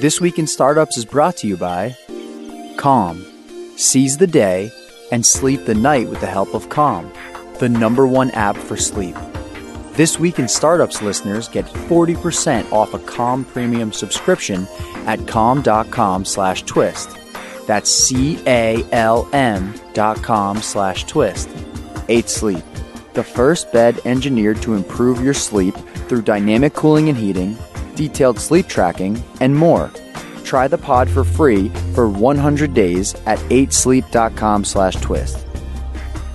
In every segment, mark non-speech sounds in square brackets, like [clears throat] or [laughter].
This Week in Startups is brought to you by Calm. Seize the day and sleep the night with the help of Calm, the number one app for sleep. This Week in Startups listeners get 40% off a Calm premium subscription at calm.com slash twist. That's C-A-L-M dot com slash twist. 8 Sleep, the first bed engineered to improve your sleep through dynamic cooling and heating, detailed sleep tracking, and more. Try the pod for free for 100 days at 8sleep.com slash twist.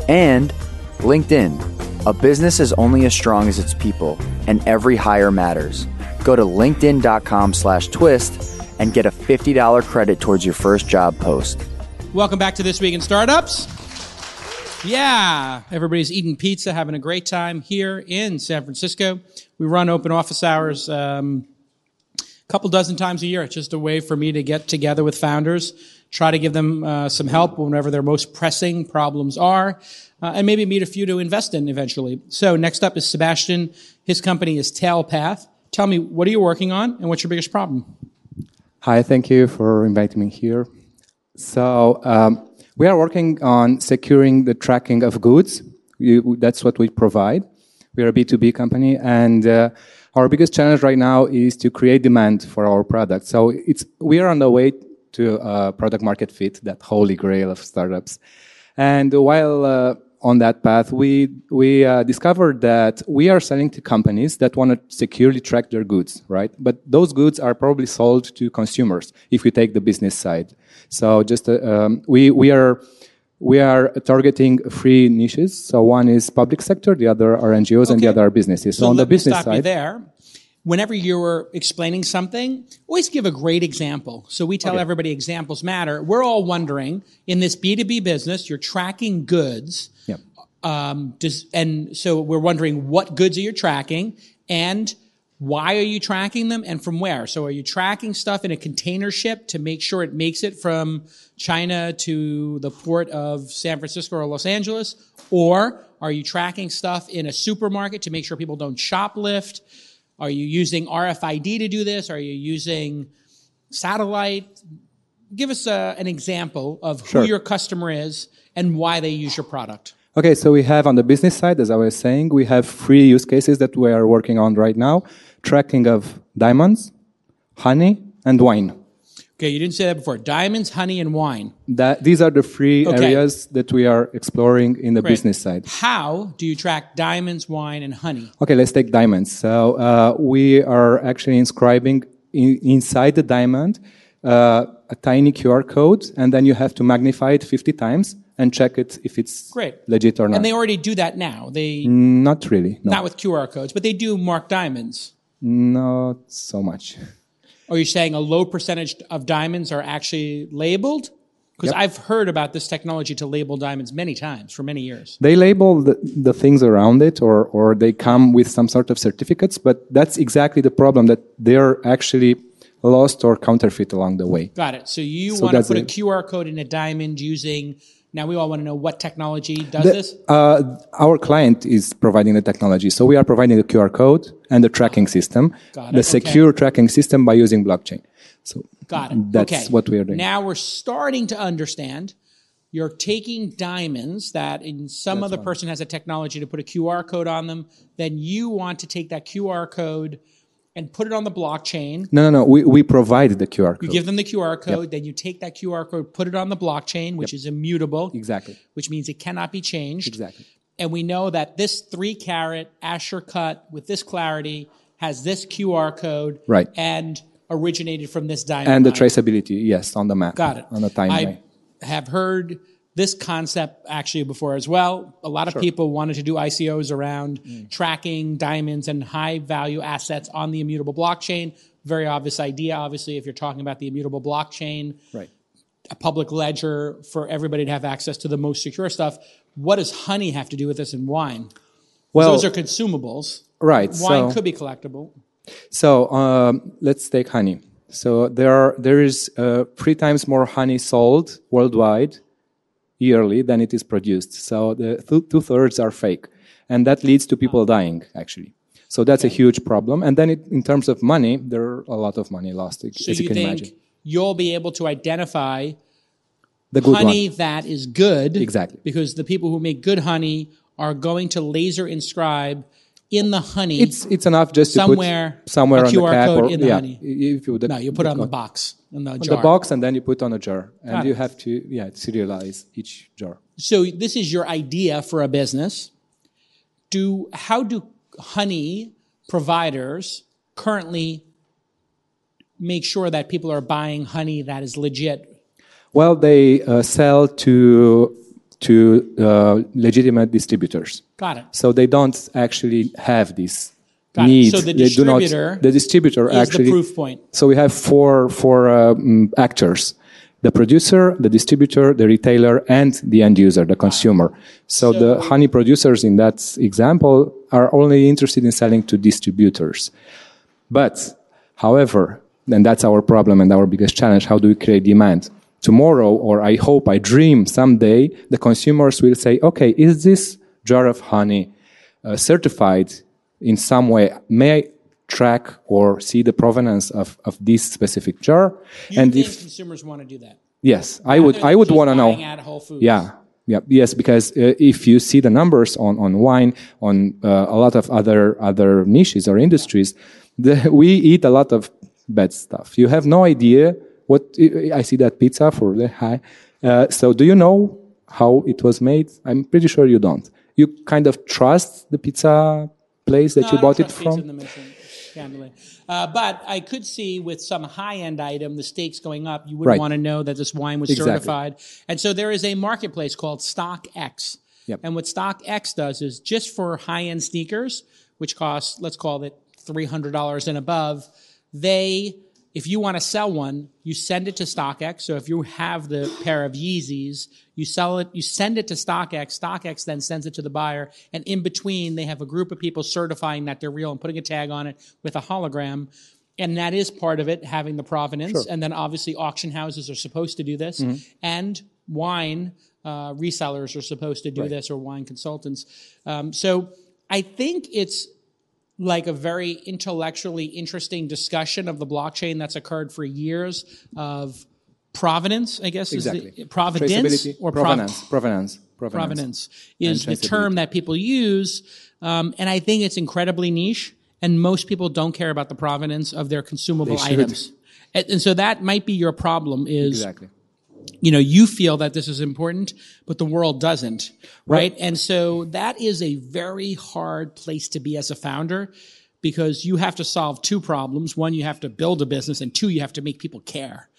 And LinkedIn. A business is only as strong as its people, and every hire matters. Go to linkedin.com slash twist and get a $50 credit towards your first job post. Welcome back to This Week in Startups. Yeah, everybody's eating pizza, having a great time here in San Francisco. We run open office hours um, couple dozen times a year. It's just a way for me to get together with founders, try to give them uh, some help whenever their most pressing problems are, uh, and maybe meet a few to invest in eventually. So next up is Sebastian. His company is Tailpath. Tell me, what are you working on, and what's your biggest problem? Hi, thank you for inviting me here. So um, we are working on securing the tracking of goods. You, that's what we provide. We are a B2B company, and uh, our biggest challenge right now is to create demand for our product. So it's we are on the way to uh, product market fit, that holy grail of startups. And while uh, on that path, we we uh, discovered that we are selling to companies that want to securely track their goods, right? But those goods are probably sold to consumers if we take the business side. So just uh, um, we we are we are targeting three niches. So one is public sector, the other are NGOs, okay. and the other are businesses. So, so on the business side, there. Whenever you're explaining something, always give a great example. So we tell okay. everybody examples matter. We're all wondering in this B2B business, you're tracking goods. Yep. Um, does, and so we're wondering what goods are you tracking and why are you tracking them and from where? So are you tracking stuff in a container ship to make sure it makes it from China to the port of San Francisco or Los Angeles? Or are you tracking stuff in a supermarket to make sure people don't shoplift? Are you using RFID to do this? Are you using satellite? Give us a, an example of sure. who your customer is and why they use your product. Okay, so we have on the business side, as I was saying, we have three use cases that we are working on right now tracking of diamonds, honey, and wine. Okay, you didn't say that before. Diamonds, honey, and wine. That, these are the three okay. areas that we are exploring in the Great. business side. How do you track diamonds, wine, and honey? Okay, let's take diamonds. So uh, we are actually inscribing in, inside the diamond uh, a tiny QR code, and then you have to magnify it 50 times and check it if it's Great. legit or not. And they already do that now. They not really. No. Not with QR codes, but they do mark diamonds. Not so much. Are you saying a low percentage of diamonds are actually labeled? Because yep. I've heard about this technology to label diamonds many times for many years. They label the, the things around it or, or they come with some sort of certificates, but that's exactly the problem that they're actually lost or counterfeit along the way. Got it. So you so want to put it. a QR code in a diamond using now we all want to know what technology does the, this. Uh, our client is providing the technology, so we are providing the QR code and the tracking system, the secure okay. tracking system by using blockchain. So got it. That's okay. what we are doing. Now we're starting to understand. You're taking diamonds that in some that's other one. person has a technology to put a QR code on them. Then you want to take that QR code and put it on the blockchain. No, no, no. We, we provide the QR code. You give them the QR code, yep. then you take that QR code, put it on the blockchain, which yep. is immutable. Exactly. Which means it cannot be changed. Exactly. And we know that this three carat Asscher cut with this clarity has this QR code. Right. And originated from this diamond. And the traceability, yes, on the map. Got it. On the timeline. I have heard this concept actually before as well. A lot of sure. people wanted to do ICOs around mm. tracking diamonds and high value assets on the immutable blockchain. Very obvious idea, obviously, if you're talking about the immutable blockchain. Right. A public ledger for everybody to have access to the most secure stuff. What does honey have to do with this and wine? Well, those are consumables. Right. Wine so, could be collectible. So um, let's take honey. So there are there is uh, three times more honey sold worldwide yearly than it is produced. So the th- two thirds are fake. And that leads to people dying, actually. So that's a huge problem. And then it, in terms of money, there are a lot of money lost, So as you, you can think imagine. you'll be able to identify The good honey one. that is good. Exactly. Because the people who make good honey are going to laser inscribe in the honey. It's it's enough just to Somewhere, put somewhere on QR the cap code or in the yeah, honey. If you, the, no, you put it on the box, in the on jar. the box and then you put on a jar, and Got you it. have to yeah serialize each jar. So this is your idea for a business. Do how do honey providers currently make sure that people are buying honey that is legit? Well, they uh, sell to to uh, legitimate distributors. Got it. So they don't actually have this Got it. need. So the They do not- distributor the distributor Is actually. the proof point. So we have four four um, actors: the producer, the distributor, the retailer, and the end user, the consumer. So, the honey producers in that example are only interested in selling to distributors. But, however, and that's our problem and our biggest challenge: how do we create demand? Tomorrow, or I hope, I dream someday, the consumers will say, "Okay, is this jar of honey uh, certified in some way? May I track or see the provenance of, of this specific jar?" You and if consumers want to do that? yes, I would, I would want to know. At Whole Foods. Yeah. Yeah. Yes, because uh, if you see the numbers on, on wine, on uh, a lot of other other niches or industries, the, [laughs] we eat a lot of bad stuff. You have no idea what I see that pizza for the high. Uh, so do you know how it was made? I'm pretty sure you don't. You kind of trust the pizza place that No, you bought it from. in the Uh, but I could see with some high end item, the stakes going up, you would Right. want to know that this wine was Exactly. certified. And so there is a marketplace called StockX. Yep. And what StockX does is just for high end sneakers, which cost, let's call it $300 and above, they, if you want to sell one, you send it to StockX. So if you have the pair of Yeezys, you sell it, you send it to StockX. StockX then sends it to the buyer. And in between, they have a group of people certifying that they're real and putting a tag on it with a hologram. And that is part of it, having the provenance. And then obviously auction houses are supposed to do this. And wine uh, resellers are supposed to do this or wine consultants. Um, so I think it's like a very intellectually interesting discussion of the blockchain that's occurred for years of provenance, I guess Exactly. is the, providence or prov- provenance, provenance, provenance. provenance is the term that people use. Um, and I think it's incredibly niche, and most people don't care about the provenance of their consumable items. And, and so that might be your problem is Exactly. You know, you feel that this is important, but the world doesn't, right? And so that is a very hard place to be as a founder because you have to solve two problems. One, you have to build a business and two, you have to make people care.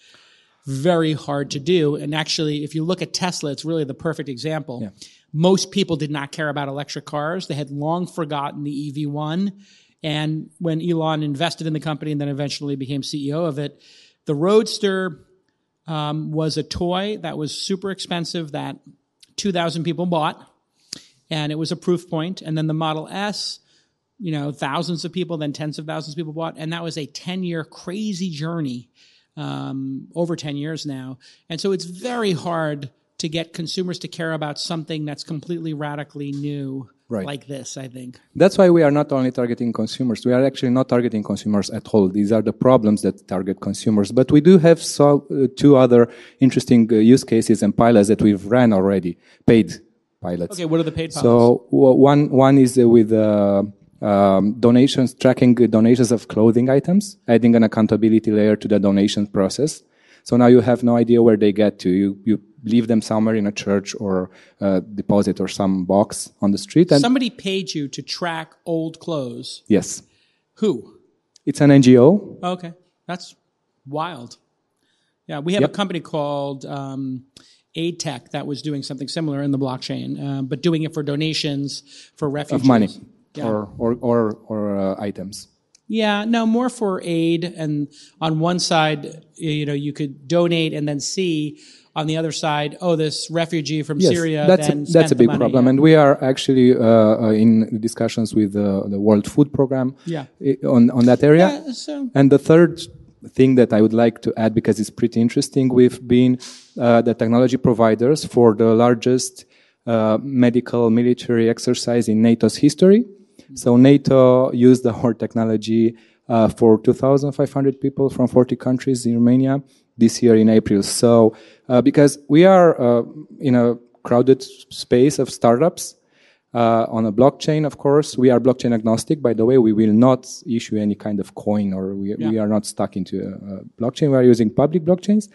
Very hard to do. And actually, if you look at Tesla, it's really the perfect example. Most people did not care about electric cars. They had long forgotten the EV1. And when Elon invested in the company and then eventually became CEO of it, the Roadster um, was a toy that was super expensive that 2,000 people bought, and it was a proof point. And then the Model S, you know, thousands of people, then tens of thousands of people bought, and that was a 10 year crazy journey, um, over 10 years now. And so it's very hard to get consumers to care about something that's completely radically new Right. like this, I think. That's why we are not only targeting consumers. We are actually not targeting consumers at all. These are the problems that target consumers. But we do have so, uh, two other interesting uh, use cases and pilots that we've ran already, paid pilots. Okay, what are the paid pilots? So w- one one is uh, with uh, um, donations, tracking donations of clothing items, adding an accountability layer to the donation process. So now you have no idea where they get to. You you leave them somewhere in a church or uh, deposit or some box on the street, and Somebody paid you to track old clothes. yes, Who? it's an NGO. Okay, that's wild. Yeah, we have a company called um, Aid Tech that was doing something similar in the blockchain, uh, but doing it for donations for refugees. of money Yeah. or or or, or uh, items. Yeah, no, more for aid. And on one side, you know, you could donate and then see on the other side, oh, this refugee from Syria. that's then a, that's a big problem, Yeah. and we are actually uh, uh, in discussions with uh, the World Food Program Yeah. on on that area. Yeah, so And the third thing that I would like to add, because it's pretty interesting, we've been uh, the technology providers for the largest uh, medical military exercise in NATO's history. So NATO used our technology uh, for 2,500 people from 40 countries in Romania this year in April. So uh, because we are uh, in a crowded space of startups, uh, on a blockchain, of course. We are blockchain agnostic, by the way. We will not issue any kind of coin or we, yeah. we are not stuck into a, a, blockchain. We are using public blockchains.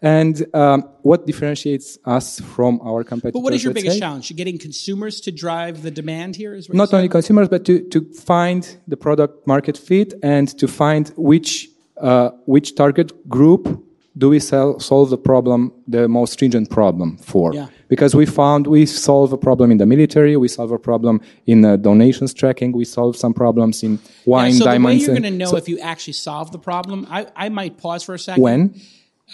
And um, what differentiates us from our competitors? But what is your biggest say? challenge? Getting consumers to drive the demand here? Is not only consumers, but to, to find the product market fit and to find which uh, which target group do we sell, solve the problem, the most stringent problem for? Yeah. Because we found we solve a problem in the military, we solve a problem in uh, donations tracking, we solve some problems in wine, yeah, so diamonds. So the way you're going to know so if you actually solve the problem, I, I might pause for a second. When?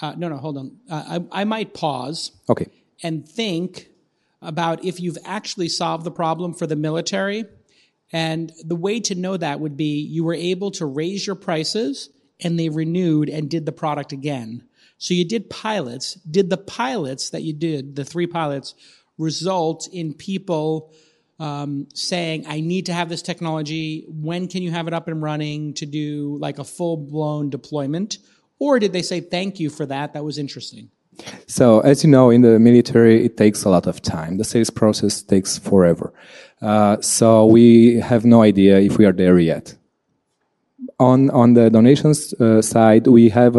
Uh, no, no, hold on. Uh, I, I might pause. Okay. And think about if you've actually solved the problem for the military. And the way to know that would be you were able to raise your prices and they renewed and did the product again. So you did pilots. Did the pilots that you did, the three pilots, result in people um, saying, I need to have this technology. When can you have it up and running to do like a full blown deployment? Or did they say, thank you for that? That was interesting. So, as you know, in the military, it takes a lot of time. The sales process takes forever. Uh, so, we have no idea if we are there yet on on the donations uh, side, we have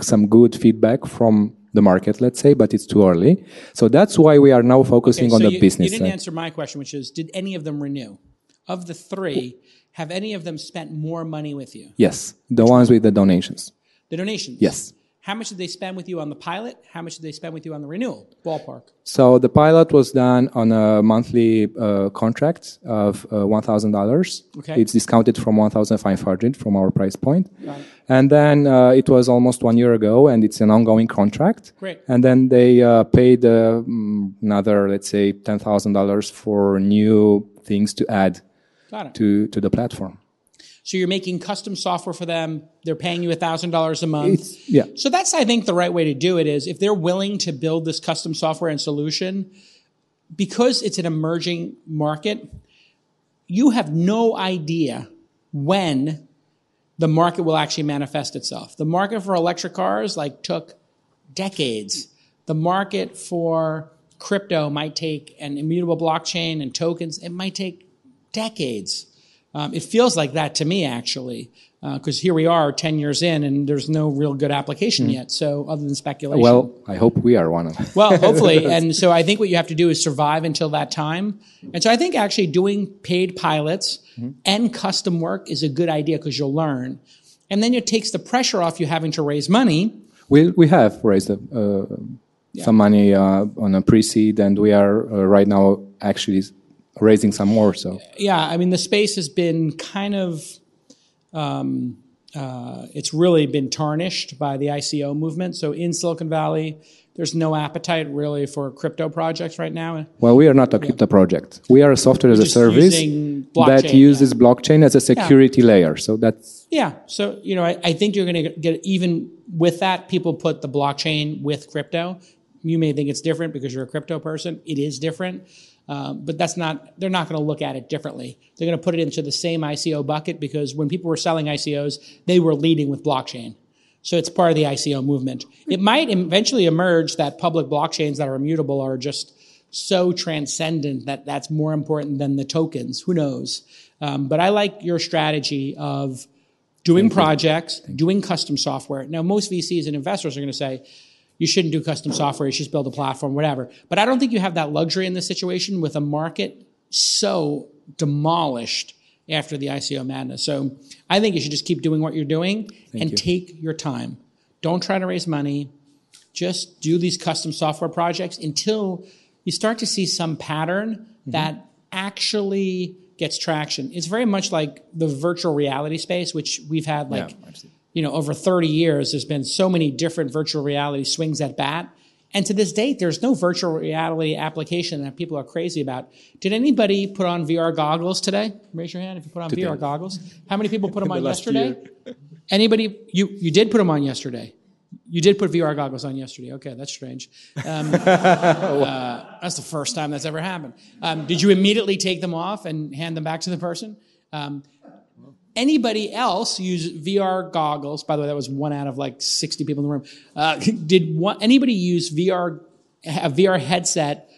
some good feedback from the market, let's say, but it's too early. So that's why we are now focusing okay, so on the you, business. You didn't side. answer my question, which is, did any of them renew? Of the three, have any of them spent more money with you? Yes, the ones with the donations. The donations. Yes. How much did they spend with you on the pilot? How much did they spend with you on the renewal? Ballpark. So the pilot was done on a monthly uh, contract of uh, one thousand dollars. Okay. It's discounted from one thousand five hundred from our price point. Right. And then uh, it was almost one year ago, and it's an ongoing contract. Great. And then they uh, paid uh, another, let's say, ten thousand dollars for new things to add to to the platform. So you're making custom software for them. They're paying you $1,000 a month. It's, yeah. So that's, I think, the right way to do it is if they're willing to build this custom software and solution, because it's an emerging market, you have no idea when the market will actually manifest itself. The market for electric cars like took decades. The market for crypto might take an immutable blockchain and tokens. It might take decades. Um, it feels like that to me, actually, because uh, here we are 10 years in and there's no real good application mm. yet. So, other than speculation. Well, I hope we are one of them. well, hopefully. [laughs] and so, I think what you have to do is survive until that time. And so, I think actually doing paid pilots mm-hmm. and custom work is a good idea because you'll learn. And then it takes the pressure off you having to raise money. We, we have raised uh, yeah. some money uh, on a pre seed, and we are uh, right now actually raising some more. So yeah, I mean the space has been kind of um, uh, it's really been tarnished by the ICO movement. So in Silicon Valley, there's no appetite really for crypto projects right now. Well, we are not a crypto yeah. project. We are a software as a service that uses yeah. blockchain as a security yeah. layer. So that's yeah. So you know, I, I think you're going to get even with that. People put the blockchain with crypto. You may think it's different because you're a crypto person. It is different. Um, but that's not, they're not going to look at it differently. They're going to put it into the same ICO bucket because when people were selling ICOs, they were leading with blockchain. So it's part of the ICO movement. It might eventually emerge that public blockchains that are immutable are just so transcendent that that's more important than the tokens. Who knows? Um, but I like your strategy of doing projects, doing custom software. Now, most VCs and investors are going to say, you shouldn't do custom software. You should just build a platform, whatever. But I don't think you have that luxury in this situation with a market so demolished after the ICO madness. So I think you should just keep doing what you're doing Thank and you. take your time. Don't try to raise money. Just do these custom software projects until you start to see some pattern mm-hmm. that actually gets traction. It's very much like the virtual reality space, which we've had like yeah, you know, over 30 years, there's been so many different virtual reality swings at bat. And to this date, there's no virtual reality application that people are crazy about. Did anybody put on VR goggles today? Raise your hand if you put on today. VR goggles. How many people put them on the yesterday? Anybody? You you did put them on yesterday. You did put VR goggles on yesterday. Okay, that's strange. Um, [laughs] uh, that's the first time that's ever happened. Um, did you immediately take them off and hand them back to the person? Um, anybody else use VR goggles? By the way, that was one out of like 60 people in the room. Uh, [laughs] did one, anybody use VR, a VR headset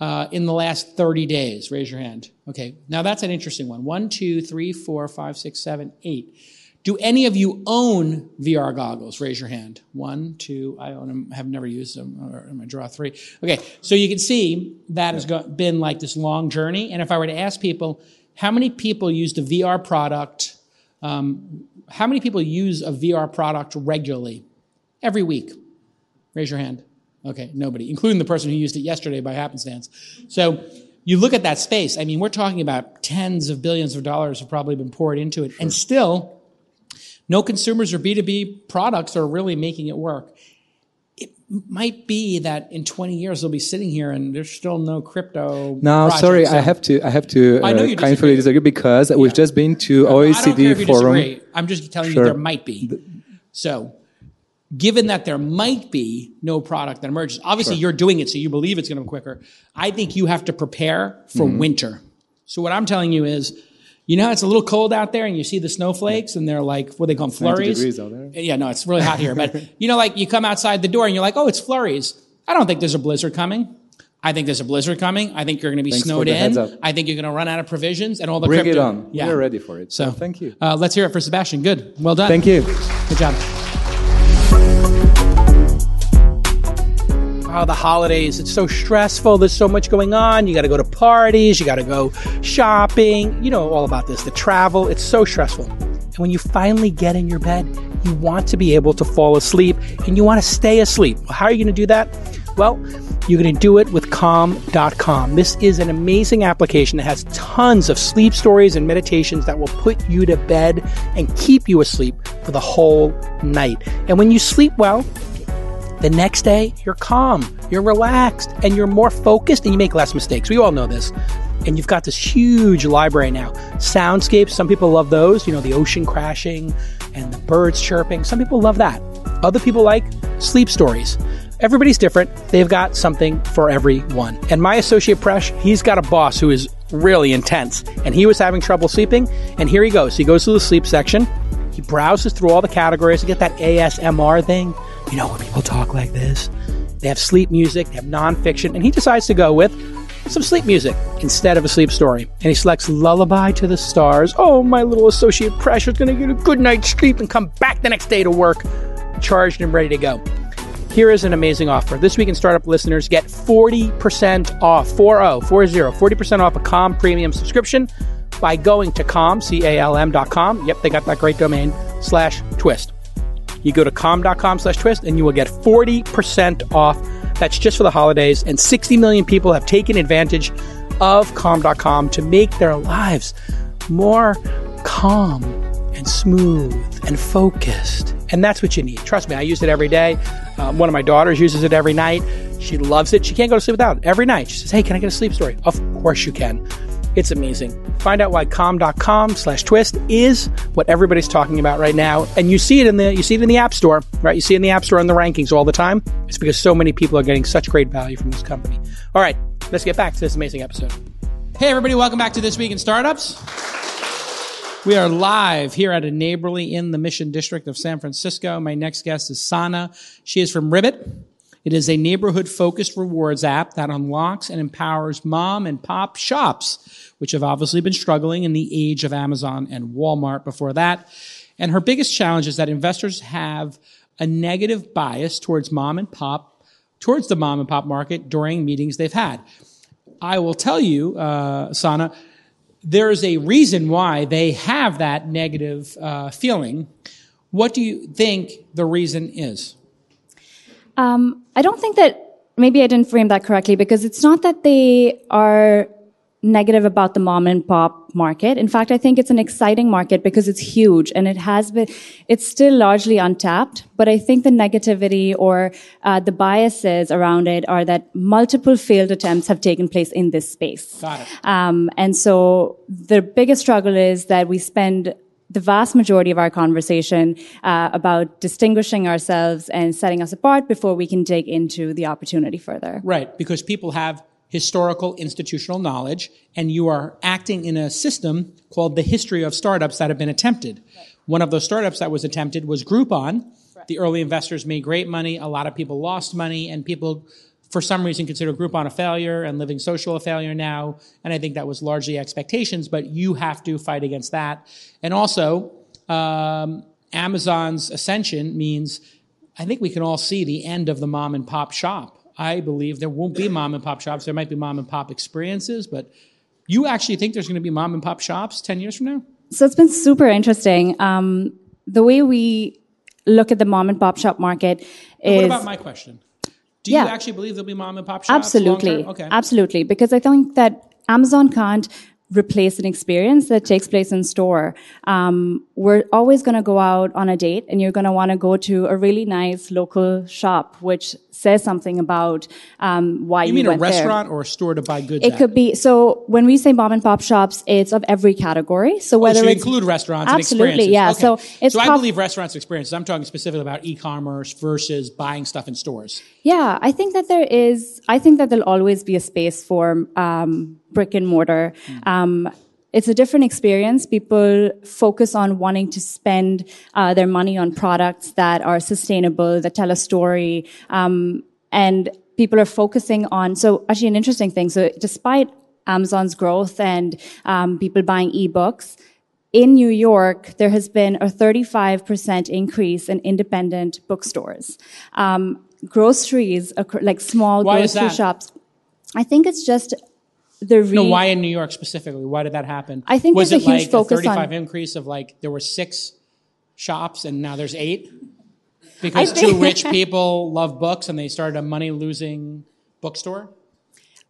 uh, in the last 30 days? Raise your hand. Okay, now that's an interesting one. One, two, three, four, five, six, seven, eight. Do any of you own VR goggles? Raise your hand. One, two, I own them, have never used them, or I'm gonna draw three. Okay, so you can see that has been like this long journey. And if I were to ask people, how many people used a VR product? Um, how many people use a VR product regularly? Every week? Raise your hand. Okay, nobody, including the person who used it yesterday by happenstance. So you look at that space, I mean, we're talking about tens of billions of dollars have probably been poured into it. And still, no consumers or B2B products are really making it work. Might be that in 20 years they'll be sitting here and there's still no crypto. No, project, sorry, so- I have to I have to I know uh, you kindly disagree. disagree because we've just been to I don't care OECD forum. disagree. I'm just telling Sure. you there might be. So, given that there might be no product that emerges, obviously you're doing it, so you believe it's going to be quicker. I think you have to prepare for Mm-hmm. winter. So what I'm telling you is, you know, it's a little cold out there, and you see the snowflakes, and they're like what they call them flurries. degrees out there. Yeah, no, it's really hot here, but [laughs] you know, like you come outside the door and you're like, oh, it's flurries. I don't think there's a blizzard coming. I think there's a blizzard coming. I think you're going to be Thanks snowed in. I think you're going to run out of provisions and all the Bring crypto. it on. Yeah. We're ready for it. So thank you. Uh, let's hear it for Sebastian. Good. Well done. Thank you. Good job. Oh, the holidays. It's so stressful. There's so much going on. You got to go to parties. You got to go shopping. You know all about this. The travel. It's so stressful. And when you finally get in your bed, you want to be able to fall asleep and you want to stay asleep. How are you going to do that? Well, you're going to do it with calm.com. This is an amazing application that has tons of sleep stories and meditations that will put you to bed and keep you asleep for the whole night. And when you sleep well, the next day, you're calm, you're relaxed, and you're more focused and you make less mistakes. We all know this. And you've got this huge library now. Soundscapes, some people love those, you know, the ocean crashing and the birds chirping. Some people love that. Other people like sleep stories. Everybody's different. They've got something for everyone. And my associate Presh, he's got a boss who is really intense. And he was having trouble sleeping. And here he goes. He goes to the sleep section. He browses through all the categories to get that ASMR thing. You know, when people talk like this, they have sleep music, they have nonfiction, and he decides to go with some sleep music instead of a sleep story. And he selects Lullaby to the Stars. Oh, my little associate Pressure's gonna get a good night's sleep and come back the next day to work, charged and ready to go. Here is an amazing offer. This week in Startup listeners get 40% off, 40, 40, 40% off a Calm premium subscription by going to calm, C-A-L-M dot com. Yep, they got that great domain, slash twist. You go to calm.com slash twist and you will get 40% off. That's just for the holidays. And 60 million people have taken advantage of calm.com to make their lives more calm and smooth and focused. And that's what you need. Trust me, I use it every day. Um, one of my daughters uses it every night. She loves it. She can't go to sleep without it. Every night. She says, Hey, can I get a sleep story? Of course you can. It's amazing. Find out why calm.com slash twist is what everybody's talking about right now. And you see it in the you see it in the App Store, right? You see it in the App Store in the rankings all the time. It's because so many people are getting such great value from this company. All right, let's get back to this amazing episode. Hey everybody, welcome back to This Week in Startups. We are live here at a neighborly in the Mission District of San Francisco. My next guest is Sana. She is from Ribbit. It is a neighborhood focused rewards app that unlocks and empowers mom and pop shops, which have obviously been struggling in the age of Amazon and Walmart before that. And her biggest challenge is that investors have a negative bias towards mom and pop, towards the mom and pop market during meetings they've had. I will tell you, uh, Sana, there is a reason why they have that negative uh, feeling. What do you think the reason is? Um, I don't think that maybe I didn't frame that correctly because it's not that they are negative about the mom and pop market. In fact, I think it's an exciting market because it's huge and it has been, it's still largely untapped. But I think the negativity or uh, the biases around it are that multiple failed attempts have taken place in this space. Got it. Um, and so the biggest struggle is that we spend the vast majority of our conversation uh, about distinguishing ourselves and setting us apart before we can dig into the opportunity further. Right, because people have historical institutional knowledge and you are acting in a system called the history of startups that have been attempted. One of those startups that was attempted was Groupon. The early investors made great money. A lot of people lost money and people for some reason consider Groupon a failure and Living Social a failure now. And I think that was largely expectations, but you have to fight against that. And also, um, Amazon's ascension means I think we can all see the end of the mom and pop shop. I believe there won't be mom and pop shops. There might be mom and pop experiences, but you actually think there's going to be mom and pop shops 10 years from now? So it's been super interesting. Um, the way we look at the mom and pop shop market is. What about my question? Do Yeah. you actually believe there'll be mom and pop shops? Absolutely. Okay. Absolutely. Because I think that Amazon can't replace an experience that takes place in store. Um, we're always going to go out on a date and you're going to want to go to a really nice local shop, which says something about um, why you, You mean a went there. restaurant or a store to buy goods It at? could be so when we say mom and pop shops, it's of every category. So Oh, whether so you it's include restaurants absolutely, and experiences. yeah. Okay. So it's so I pop- believe restaurants experiences. I'm talking specifically about e-commerce versus buying stuff in stores. Yeah, I think that there is. I think that there'll always be a space for um, brick and mortar. Um, it's a different experience. People focus on wanting to spend uh, their money on products that are sustainable, that tell a story, um, and people are focusing on. So, actually, an interesting thing. So, despite Amazon's growth and um, people buying ebooks, in New York, there has been a 35% increase in independent bookstores. Um, groceries, like small Why is grocery that? shops. I think it's just the re- No, why in New York specifically? Why did that happen? I think was there's it a huge like focus a 35 on- increase of like there were six shops and now there's eight because I two rich people love books and they started a money losing bookstore.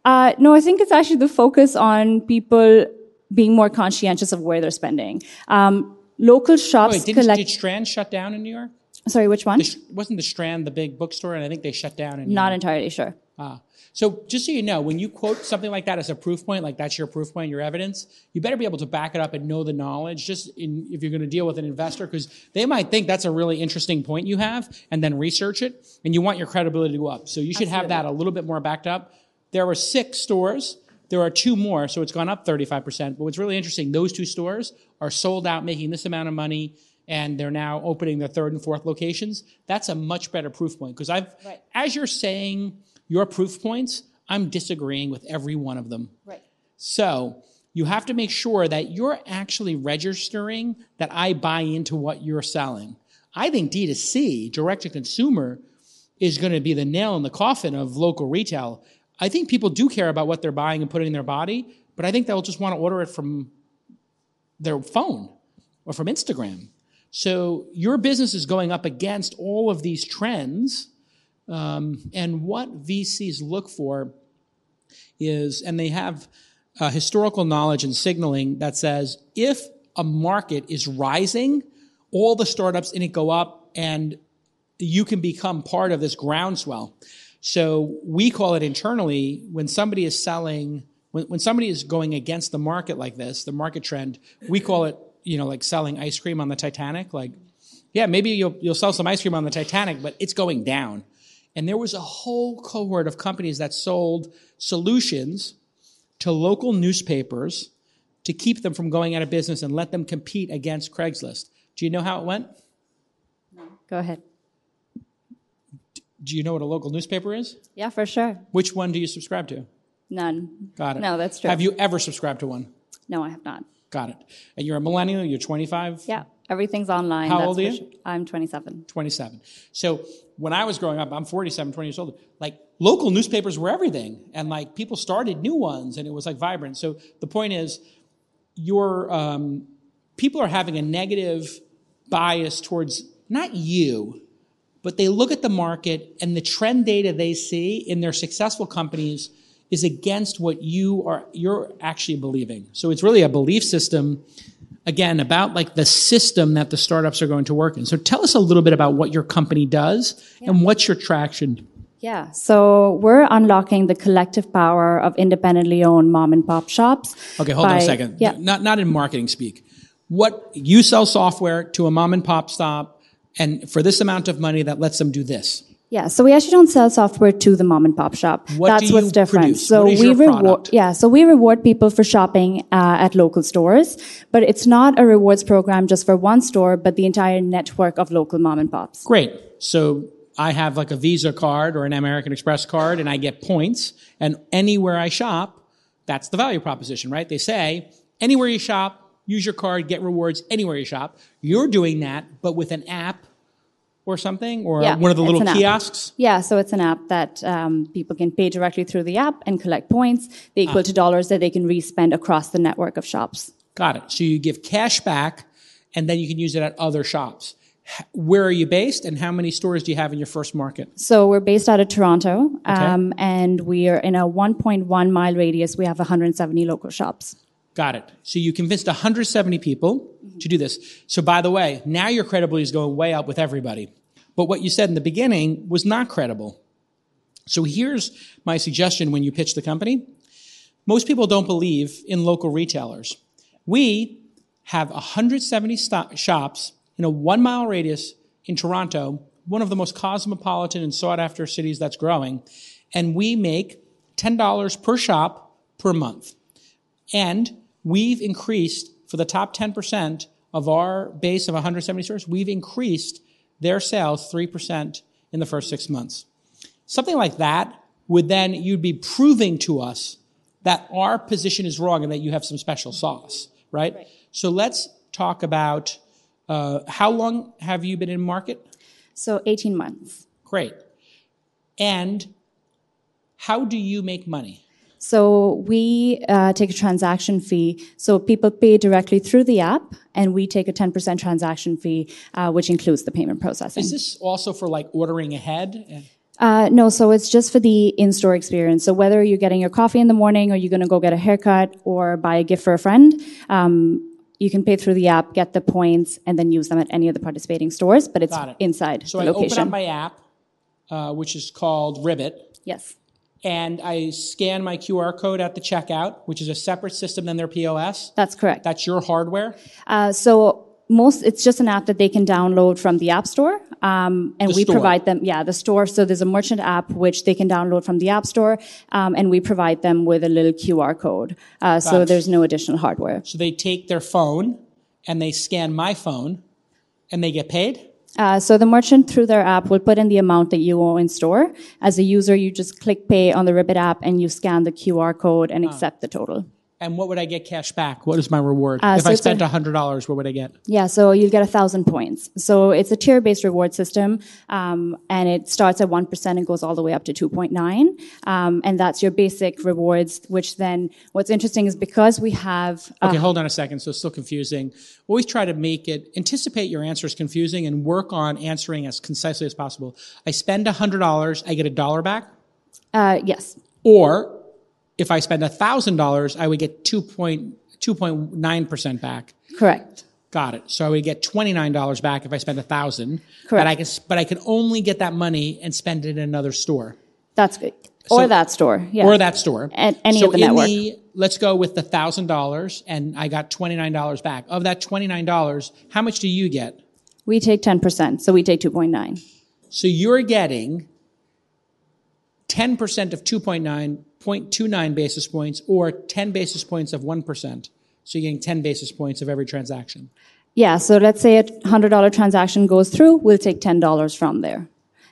Uh, no, I think it's actually the focus on people being more conscientious of where they're spending. Um, local shops Wait, didn't, collect. did Strand shut down in New York? sorry, which one? The, wasn't the Strand the big bookstore? And I think they shut down in New Not York. entirely sure. Ah. So just so you know, when you quote something like that as a proof point, like that's your proof point, your evidence, you better be able to back it up and know the knowledge. Just in, if you're going to deal with an investor, because they might think that's a really interesting point you have, and then research it, and you want your credibility to go up. So you should have that a little bit more backed up. There were six stores. There are two more, so it's gone up 35%. But what's really interesting, those two stores are sold out, making this amount of money, and they're now opening their third and fourth locations. That's a much better proof point because I've, Right. as you're saying your proof points, I'm disagreeing with every one of them. Right. So you have to make sure that you're actually registering that I buy into what you're selling. I think D2C, direct to consumer, is going to be the nail in the coffin of local retail. I think people do care about what they're buying and putting in their body, but I think they'll just want to order it from their phone or from Instagram. So your business is going up against all of these trends. Um, and what VCs look for is, and they have uh, historical knowledge and signaling that says if a market is rising, all the startups in it go up and you can become part of this groundswell. So we call it internally when somebody is selling, when, when somebody is going against the market like this, the market trend, we call it, you know, like selling ice cream on the Titanic. Like, yeah, maybe you'll, you'll sell some ice cream on the Titanic, but it's going down. And there was a whole cohort of companies that sold solutions to local newspapers to keep them from going out of business and let them compete against Craigslist. Do you know how it went? No. Go ahead. Do you know what a local newspaper is? Yeah, for sure. Which one do you subscribe to? None. Got it. No, that's true. Have you ever subscribed to one? No, I have not. Got it. And you're a millennial, you're 25, Yeah, everything's online. How that's old are you? I'm 27. 27. So when I was growing up, I'm 47, 20 years old, like local newspapers were everything. And like people started new ones and it was like vibrant. So the point is, your um, people are having a negative bias towards not you, but they look at the market and the trend data they see in their successful companies is against what you are you're actually believing. So it's really a belief system again about like the system that the startups are going to work in. So tell us a little bit about what your company does and what's your traction. Yeah, so we're unlocking the collective power of independently owned mom and pop shops. Okay, hold on a second. Yeah. Not not in marketing speak. What you sell software to a mom and pop stop and for this amount of money that lets them do this. Yeah, so we actually don't sell software to the mom and pop shop. What That's what's different. produce? So What we reward, yeah, so we reward people for shopping uh, at local stores, but it's not a rewards program just for one store, but the entire network of local mom and pops. Great. So I have like a Visa card or an American Express card and I get points and anywhere I shop, that's the value proposition, right? They say anywhere you shop, use your card, get rewards anywhere you shop. You're doing that, but with an app or something or Yeah, one of the little an app. kiosks. Yeah, so it's an app that um, people can pay directly through the app and collect points. They equal Ah. to dollars that they can respend across the network of shops. Got it. So you give cash back and then you can use it at other shops. Where are you based and how many stores do you have in your first market? So we're based out of Toronto, um, and we are in a 1.1 mile radius. We have 170 local shops. Got it. So you convinced 170 people to do this. So by the way, now your credibility is going way up with everybody. But what you said in the beginning was not credible. So here's my suggestion when you pitch the company. Most people don't believe in local retailers. We have 170 sto- shops in a one mile radius in Toronto, one of the most cosmopolitan and sought after cities that's growing. And we make $10 per shop per month. And we've increased for the top 10% of our base of 170 stores, we've increased their sales 3% in the first six months. Something like that would then, you'd be proving to us that our position is wrong and that you have some special sauce, right? So let's talk about uh, how long have you been in market? So 18 months. Great. And how do you make money? So we uh, take a transaction fee. So people pay directly through the app, and we take a 10% transaction fee, uh, which includes the payment processing. Is this also for like ordering ahead? Uh, no, so it's just for the in-store experience. So whether you're getting your coffee in the morning, or you're going to go get a haircut, or buy a gift for a friend, um, you can pay through the app, get the points, and then use them at any of the participating stores. But it's it. inside So the I location. open up my app, uh, which is called Ribbit, yes. And I scan my QR code at the checkout, which is a separate system than their POS. That's correct. That's your hardware. Uh, so most, it's just an app that they can download from the App Store, um, and The we store. provide them. Yeah, the store. So there's a merchant app which they can download from the App Store, um, and we provide them with a little QR code. Uh, so there's no additional hardware. So they take their phone and they scan my phone, and they get paid. Uh, so the merchant through their app will put in the amount that you owe in store. As a user, you just click pay on the Ribbit app and you scan the QR code and accept the total. And what would I get cash back? What is my reward? Uh, if so I spent a- hundred dollars, what would I get? Yeah, so you'll get a thousand points. So it's a tier-based reward system, um, and it starts at one percent and goes all the way up to two point nine, um, and that's your basic rewards. Which then, what's interesting is because we have uh, Okay, hold on a second. So it's still confusing. Always try to make it anticipate your answers confusing and work on answering as concisely as possible. I spend hundred dollars, I get a dollar back. uh, yes, Or if I spend thousand dollars, I would get 2.2.9 percent back. correct. Got it. So I would get twenty nine dollars back if I spend a thousand. But I can, but I can only get that money and spend it in another store That's good. Or that store, yeah. or that store. At any so of the in network. The, let's go with the thousand dollars, and I got twenty nine dollars back. Of that twenty nine dollars, how much do you get? we take ten percent, so we take two point nine. So you're getting 10% of 2.9, 0.29 basis points, or 10 basis points of 1%. So you're getting 10 basis points of every transaction. Yeah, so let's say a hundred dollar transaction goes through, we'll take ten dollars from there.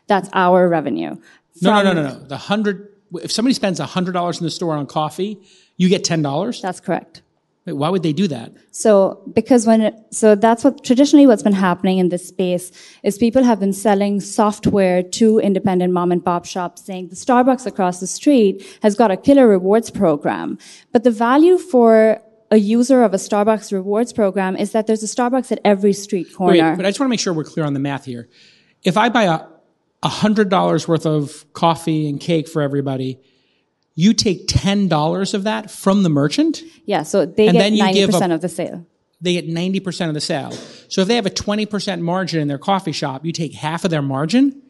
That's our revenue. No, no, no, no, no. The hundred, if somebody spends $100 in the store on coffee, you get $10? That's correct. Wait, why would they do that? So, because when, so that's what traditionally what's been happening in this space is people have been selling software to independent mom and pop shops saying the Starbucks across the street has got a killer rewards program. But the value for a user of a Starbucks rewards program is that there's a Starbucks at every street corner. Wait, but I just want to make sure we're clear on the math here. If I buy a $100 worth of coffee and cake for everybody, you take $10 of that from the merchant? yeah, so they And get then you give 90% a- of the sale. they get 90% of the sale. So if they have a 20% margin in their coffee shop, you take half of their margin.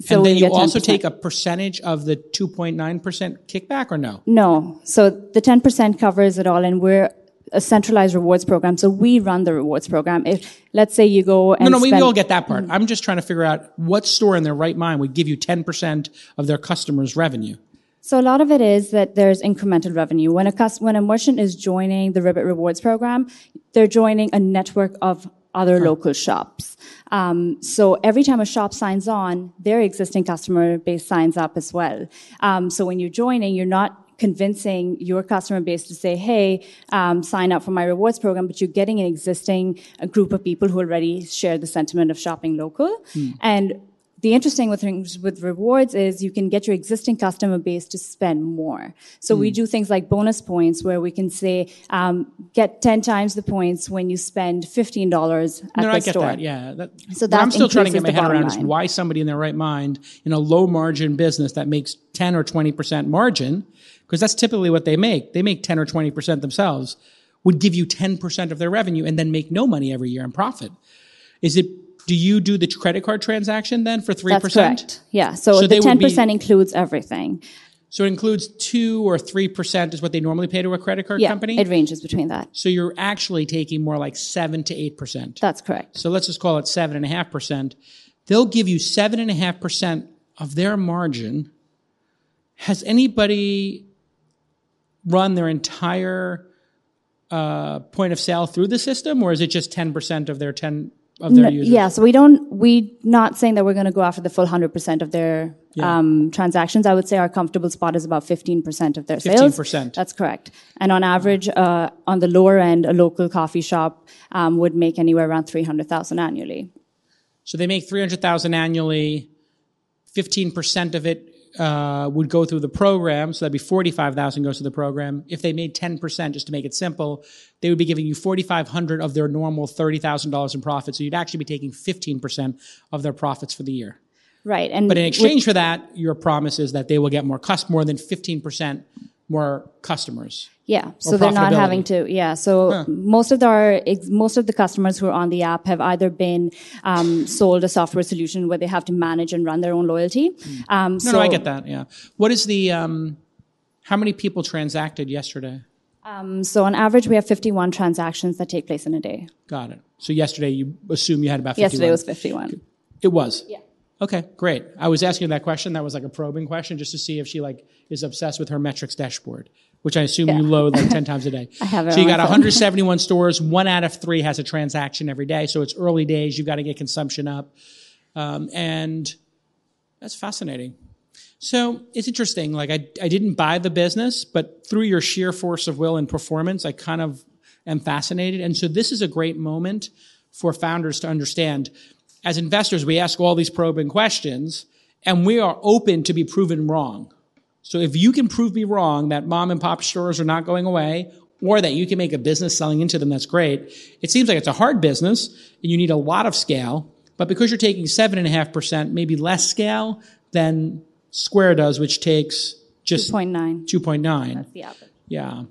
So and then you also 10%. take a percentage of the 2.9% kickback or no? No. So the 10% covers it all and we're, a centralized rewards program. So we run the rewards program. If let's say you go and No, no, we, we all get that part. Mm. I'm just trying to figure out what store in their right mind would give you 10% of their customers' revenue. So a lot of it is that there's incremental revenue. When a cus- when a merchant is joining the Ribbit Rewards program, they're joining a network of other local shops. Um, so every time a shop signs on, their existing customer base signs up as well. Um, so when you're joining, you're not convincing your customer base to say, "Hey, um, sign up for my rewards program," but you're getting an existing group of people who already share the sentiment of shopping local. And the interesting with things with rewards is you can get your existing customer base to spend more. So we do things like bonus points where we can say um, get ten times the points when you spend fifteen dollars at No, the I get store. that. Yeah. That, So that I'm still trying to get my head around is why somebody in their right mind in a low margin business that makes 10 or 20% margin, because that's typically what they make. They make 10 or 20% themselves, would give you 10% of their revenue and then make no money every year in profit. Is it, do you do the credit card transaction then for 3%? That's correct. Yeah. So, So the would ten be- percent includes everything. So it includes two or 3% is what they normally pay to a credit card Yeah, company. it ranges between that. so you're actually taking more like seven to 8%. That's correct. So let's just call it seven and a half percent. They'll give you seven and a half percent of their margin. Has anybody run their entire uh, point of sale through the system, or is it just ten percent of their ten of their No, users? yeah, so we don't, we not saying that we're going to go after the full 100% of their um, transactions. I would say our comfortable spot is about 15% of their sales. 15%. That's correct. And on average, uh, on the lower end, a local coffee shop um, would make anywhere around 300,000 annually. So they make three hundred thousand annually. Fifteen percent of it uh, would go through the program, so that'd be forty-five thousand goes to the program. If they made ten percent, just to make it simple, they would be giving you forty-five hundred of their normal thirty thousand dollars in profit. So you'd actually be taking fifteen percent of their profits for the year. Right. And But in with- exchange for that, your promise is that they will get more cus- more than fifteen percent more customers. Yeah, so they're not having to. Yeah, so most of our most of the customers who are on the app have either been um, sold a software solution where they have to manage and run their own loyalty. Um, No, so, no, I get that. Yeah. What is the? Um, how many people transacted yesterday? Um, so on average, we have 51 transactions that take place in a day. Got it. So yesterday, you assume you had about 51. Yesterday was 51. It was. Yeah. Okay, great. I was asking that question. That was like a probing question, just to see if she like is obsessed with her metrics dashboard, which I assume you load like [laughs] ten times a day. I have it So you got 171 stores. One out of three has a transaction every day. So it's early days. You've got to get consumption up, um, and that's fascinating. So it's interesting. Like I, I didn't buy the business, but through your sheer force of will and performance, I kind of am fascinated. And so this is a great moment for founders to understand. As investors, we ask all these probing questions and we are open to be proven wrong. So if you can prove me wrong that mom and pop stores are not going away or that you can make a business selling into them, that's great. It seems like it's a hard business and you need a lot of scale, but because you're taking seven and a half percent, maybe less scale than Square does, which takes just 2.9. 2.9. That's The average. Yeah.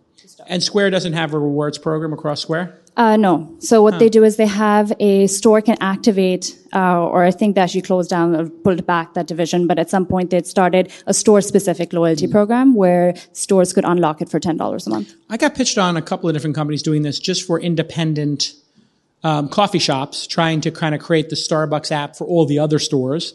And Square doesn't have a rewards program across Square? Uh, no. So what they do is they have a store can activate, uh, or I think they actually closed down or pulled back that division, but at some point they'd started a store specific loyalty program where stores could unlock it for $10 a month. I got pitched on a couple of different companies doing this just for independent um, coffee shops, trying to kind of create the Starbucks app for all the other stores.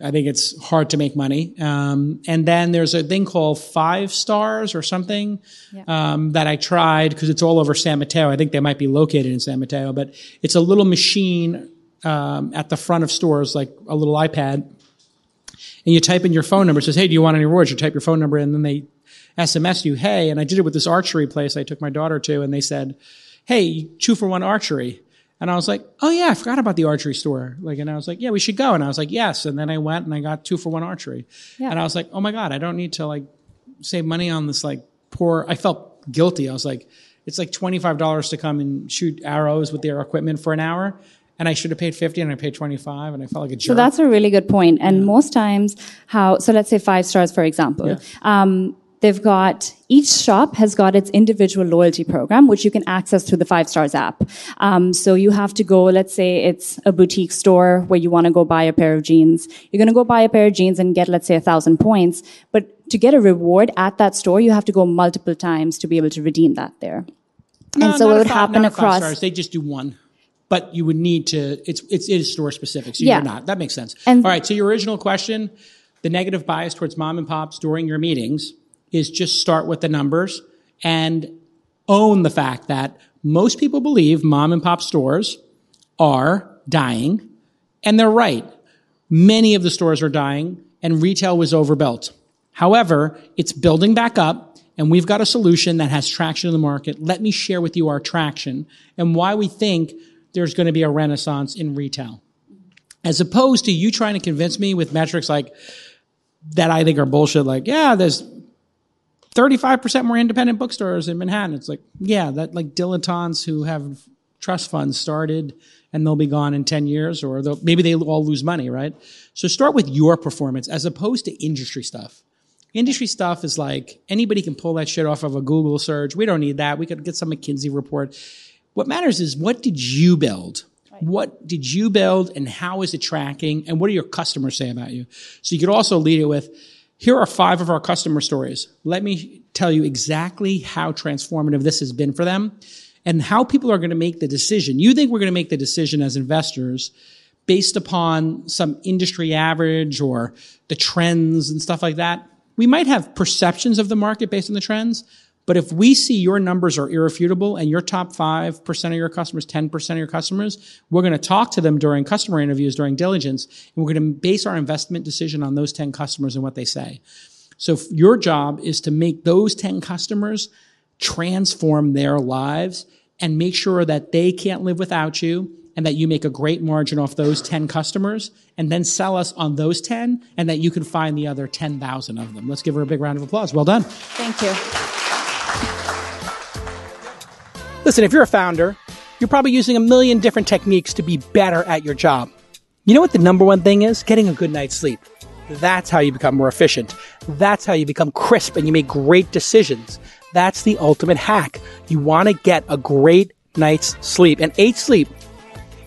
I think it's hard to make money. Um, and then there's a thing called Five Stars or something um, that I tried because it's all over San Mateo. I think they might be located in San Mateo, but it's a little machine um, at the front of stores, like a little iPad, and you type in your phone number. It says, "Hey, do you want any rewards?" You type your phone number, in, and then they SMS you, "Hey." And I did it with this archery place I took my daughter to, and they said, "Hey, two for one archery." And I was like, "Oh yeah, I forgot about the archery store." Like, and I was like, "Yeah, we should go." And I was like, "Yes." And then I went and I got two for one archery. Yeah. And I was like, "Oh my god, I don't need to like save money on this like poor." I felt guilty. I was like, "It's like twenty five dollars to come and shoot arrows with their equipment for an hour." And I should have paid fifty, and I paid twenty five, and I felt like a jerk. So that's a really good point. And most times how, so let's say five stars, for example. Um, they've got, each shop has got its individual loyalty program, which you can access through the Five Stars app. Um, so you have to go, let's say it's a boutique store where you want to go buy a pair of jeans. You're going to go buy a pair of jeans and get, let's say, a thousand points. But to get a reward at that store, you have to go multiple times to be able to redeem that there. No, and so it would fi- happen five across. stars. They just do one. But you would need to, it's, it's, it is store specific, so Yeah. you're not. That makes sense. And- All right, so your original question, the negative bias towards mom and pops during your meetings is just start with the numbers and own the fact that most people believe mom and pop stores are dying, and they're right. Many of the stores are dying, and retail was overbuilt. However, it's building back up, and we've got a solution that has traction in the market. Let me share with you our traction and why we think there's going to be a renaissance in retail. As opposed to you trying to convince me with metrics like that I think are bullshit, like, yeah, there's 35% more independent bookstores in Manhattan. It's like, yeah, that like dilettantes who have trust funds started and they'll be gone in 10 years or they'll, maybe they all lose money, right? So start with your performance as opposed to industry stuff. Industry stuff is like anybody can pull that shit off of a Google search. We don't need that. We could get some McKinsey report. What matters is what did you build? What did you build and how is it tracking? And what do your customers say about you? So you could also lead it with, here are five of our customer stories. Let me tell you exactly how transformative this has been for them and how people are going to make the decision. You think we're going to make the decision as investors based upon some industry average or the trends and stuff like that. We might have perceptions of the market based on the trends, but if we see your numbers are irrefutable and your top 5% of your customers, 10% of your customers, we're going to talk to them during customer interviews, during diligence, and we're going to base our investment decision on those 10 customers and what they say. So your job is to make those 10 customers transform their lives and make sure that they can't live without you and that you make a great margin off those 10 customers and then sell us on those 10 and that you can find the other 10,000 of them. Let's give her a big round of applause. Well done. Thank you. Listen, if you're a founder, you're probably using a million different techniques to be better at your job. You know what the number one thing is? Getting a good night's sleep. That's how you become more efficient. That's how you become crisp and you make great decisions. That's the ultimate hack. You want to get a great night's sleep. And eight sleep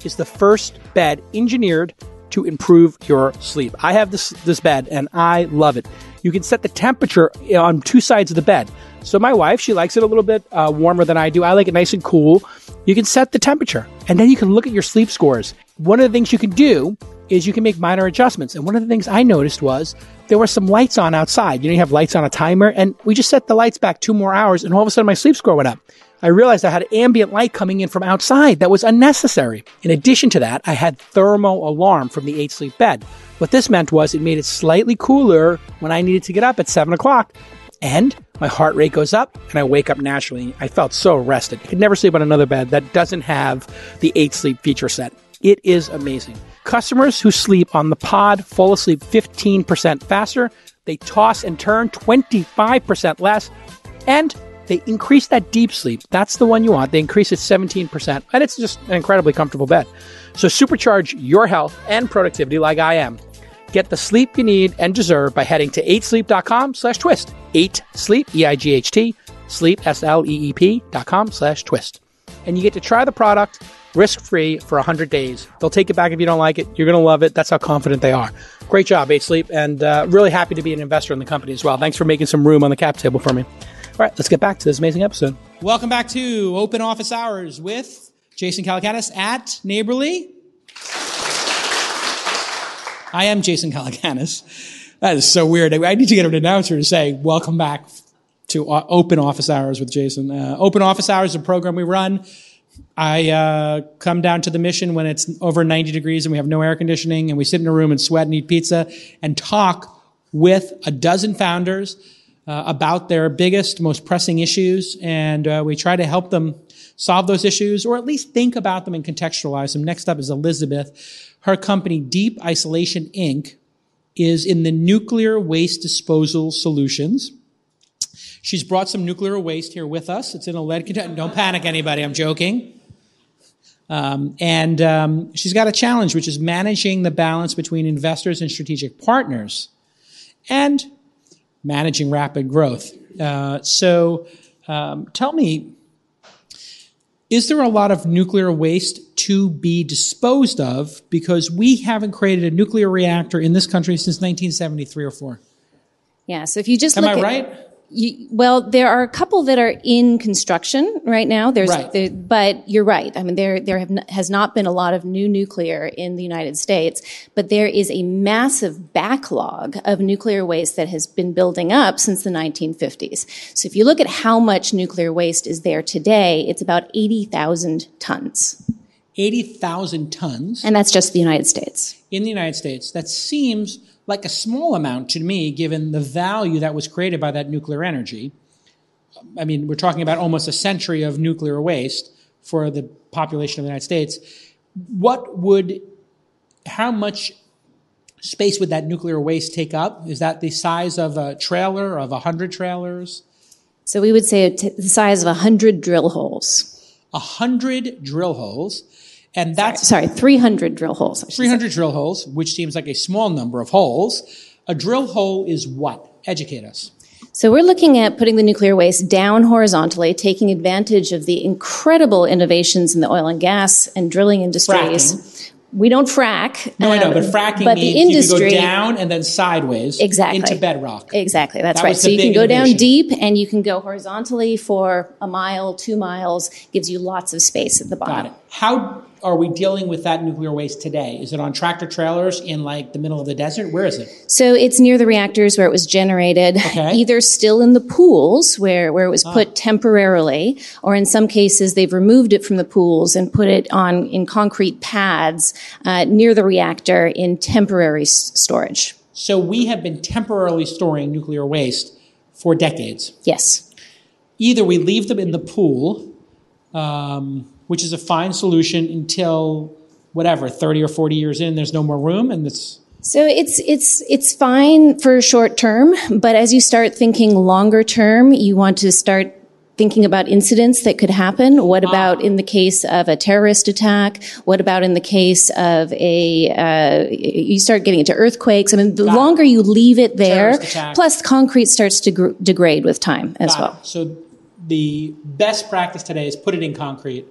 is the first bed engineered to improve your sleep. I have this this bed and I love it. You can set the temperature on two sides of the bed. So my wife, she likes it a little bit uh, warmer than I do. I like it nice and cool. You can set the temperature and then you can look at your sleep scores. One of the things you can do is you can make minor adjustments. And one of the things I noticed was there were some lights on outside. You know, you have lights on a timer and we just set the lights back two more hours and all of a sudden my sleep score went up. I realized I had ambient light coming in from outside that was unnecessary. In addition to that, I had thermal alarm from the eight sleep bed. What this meant was it made it slightly cooler when I needed to get up at seven o'clock. And my heart rate goes up and I wake up naturally. I felt so rested. I could never sleep on another bed that doesn't have the eight sleep feature set. It is amazing. Customers who sleep on the pod fall asleep 15% faster. They toss and turn 25% less. And they increase that deep sleep. That's the one you want. They increase it 17%. And it's just an incredibly comfortable bed. So supercharge your health and productivity like I am. Get the sleep you need and deserve by heading to 8sleep.com slash twist. 8sleep, E-I-G-H-T, sleep, S-L-E-E-P dot com slash twist. And you get to try the product risk-free for 100 days. They'll take it back if you don't like it. You're going to love it. That's how confident they are. Great job, 8 Sleep, and uh, really happy to be an investor in the company as well. Thanks for making some room on the cap table for me. All right, let's get back to this amazing episode. Welcome back to Open Office Hours with Jason Calacanis at Neighborly. I am Jason Calacanis. That is so weird. I need to get an announcer to say, welcome back to Open Office Hours with Jason. Uh, open Office Hours is a program we run. I uh, come down to the mission when it's over 90 degrees and we have no air conditioning and we sit in a room and sweat and eat pizza and talk with a dozen founders uh, about their biggest, most pressing issues. And uh, we try to help them solve those issues or at least think about them and contextualize them. Next up is Elizabeth. Her company, Deep Isolation Inc., is in the nuclear waste disposal solutions. She's brought some nuclear waste here with us. It's in a lead container. Don't panic, anybody. I'm joking. Um, and um, she's got a challenge, which is managing the balance between investors and strategic partners, and managing rapid growth. Uh, so, um, tell me, is there a lot of nuclear waste to be disposed of? Because we haven't created a nuclear reactor in this country since 1973 or four. Yeah. So if you just Am look I at, right? You, well, there are a couple that are in construction right now. There's, Right. there, but you're right. I mean, there there have n- has not been a lot of new nuclear in the United States, but there is a massive backlog of nuclear waste that has been building up since the 1950s. So if you look at how much nuclear waste is there today, it's about 80,000 tons, 80,000 tons and that's just the United States. in the United States. That seems like a small amount to me, given the value that was created by that nuclear energy. I mean, we're talking about almost a century of nuclear waste for the population of the United States. What would, how much space would that nuclear waste take up? Is that the size of a trailer, of a hundred trailers? So we would say t- the size of 100 drill holes. A hundred drill holes, and that's Sorry, 300 drill holes. I should say. 300 drill holes, which seems like a small number of holes. A drill hole is what? Educate us. So we're looking at putting the nuclear waste down horizontally, taking advantage of the incredible innovations in the oil and gas and drilling industries. We don't frack. No, I know, but um, fracking but the industry, you can go down and then sideways Exactly. into bedrock. Exactly, that's That right. So you can go down deep and you can go horizontally for a mile, two miles, gives you lots of space at the bottom. Got it. How are we dealing with that nuclear waste today? Is it on tractor trailers in like the middle of the desert? Where is it? So it's near the reactors where it was generated, Okay. Ah. either still in the pools where, where it was put temporarily, or in some cases they've removed it from the pools and put it on in concrete pads uh, near the reactor in temporary s- storage. So we have been temporarily storing nuclear waste for decades. Yes. Either we leave them in the pool, um, which is a fine solution until whatever, 30 or 40 years in, there's no more room and it's So it's it's it's fine for short term, but as you start thinking longer term, you want to start thinking about incidents that could happen. What about in the case of a terrorist attack? What about in the case of a uh, you start getting into earthquakes? I mean, the Got it. longer you leave it there, plus concrete starts to gr- degrade with time as Got well. it. So the best practice today is put it in concrete,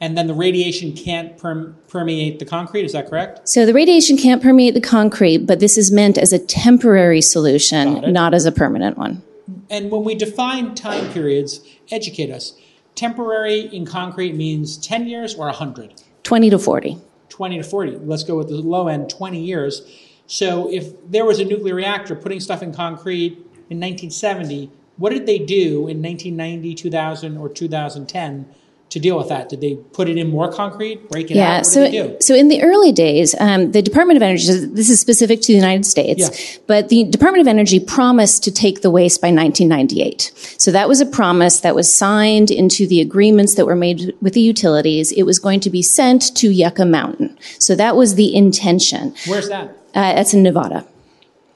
and then the radiation can't perm- permeate the concrete. Is that correct? So the radiation can't permeate the concrete, but this is meant as a temporary solution, not as a permanent one. And when we define time periods, educate us. Temporary in concrete means 10 years or 100, 20 to 40. 20 to 40. Let's go with the low end, 20 years. So if there was a nuclear reactor putting stuff in concrete in 1970, what did they do in 1990, 2000, or 2010 to deal with that? Did they put it in more concrete, break it out? Yeah. What So, did they do? so in the early days, um, the Department of Energy, this is specific to the United States, Yeah. but the Department of Energy promised to take the waste by 1998. So that was a promise that was signed into the agreements that were made with the utilities. It was going to be sent to Yucca Mountain. So that was the intention. Where's that? Uh, that's in Nevada.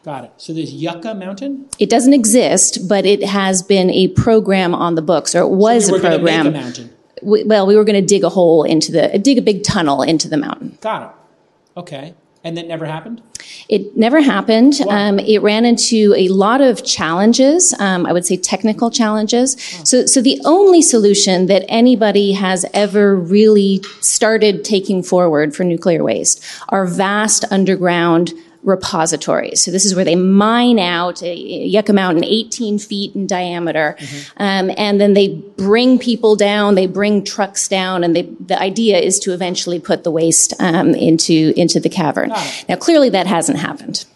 Got it. So there's Yucca Mountain? It doesn't exist, but it has been a program on the books, or it was were a program. a mountain. We, well, we were going to dig a hole into the, dig a big tunnel into the mountain. Got it. Okay. And that never happened? It never happened. Um, it ran into a lot of challenges. Um, I would say technical challenges. So, so the only solution that anybody has ever really started taking forward for nuclear waste are vast underground repositories. So this is where they mine out a Yucca Mountain 18 feet in diameter, um, and then they bring people down, they bring trucks down, and they, the idea is to eventually put the waste um, into into the cavern. Now, clearly, that hasn't happened.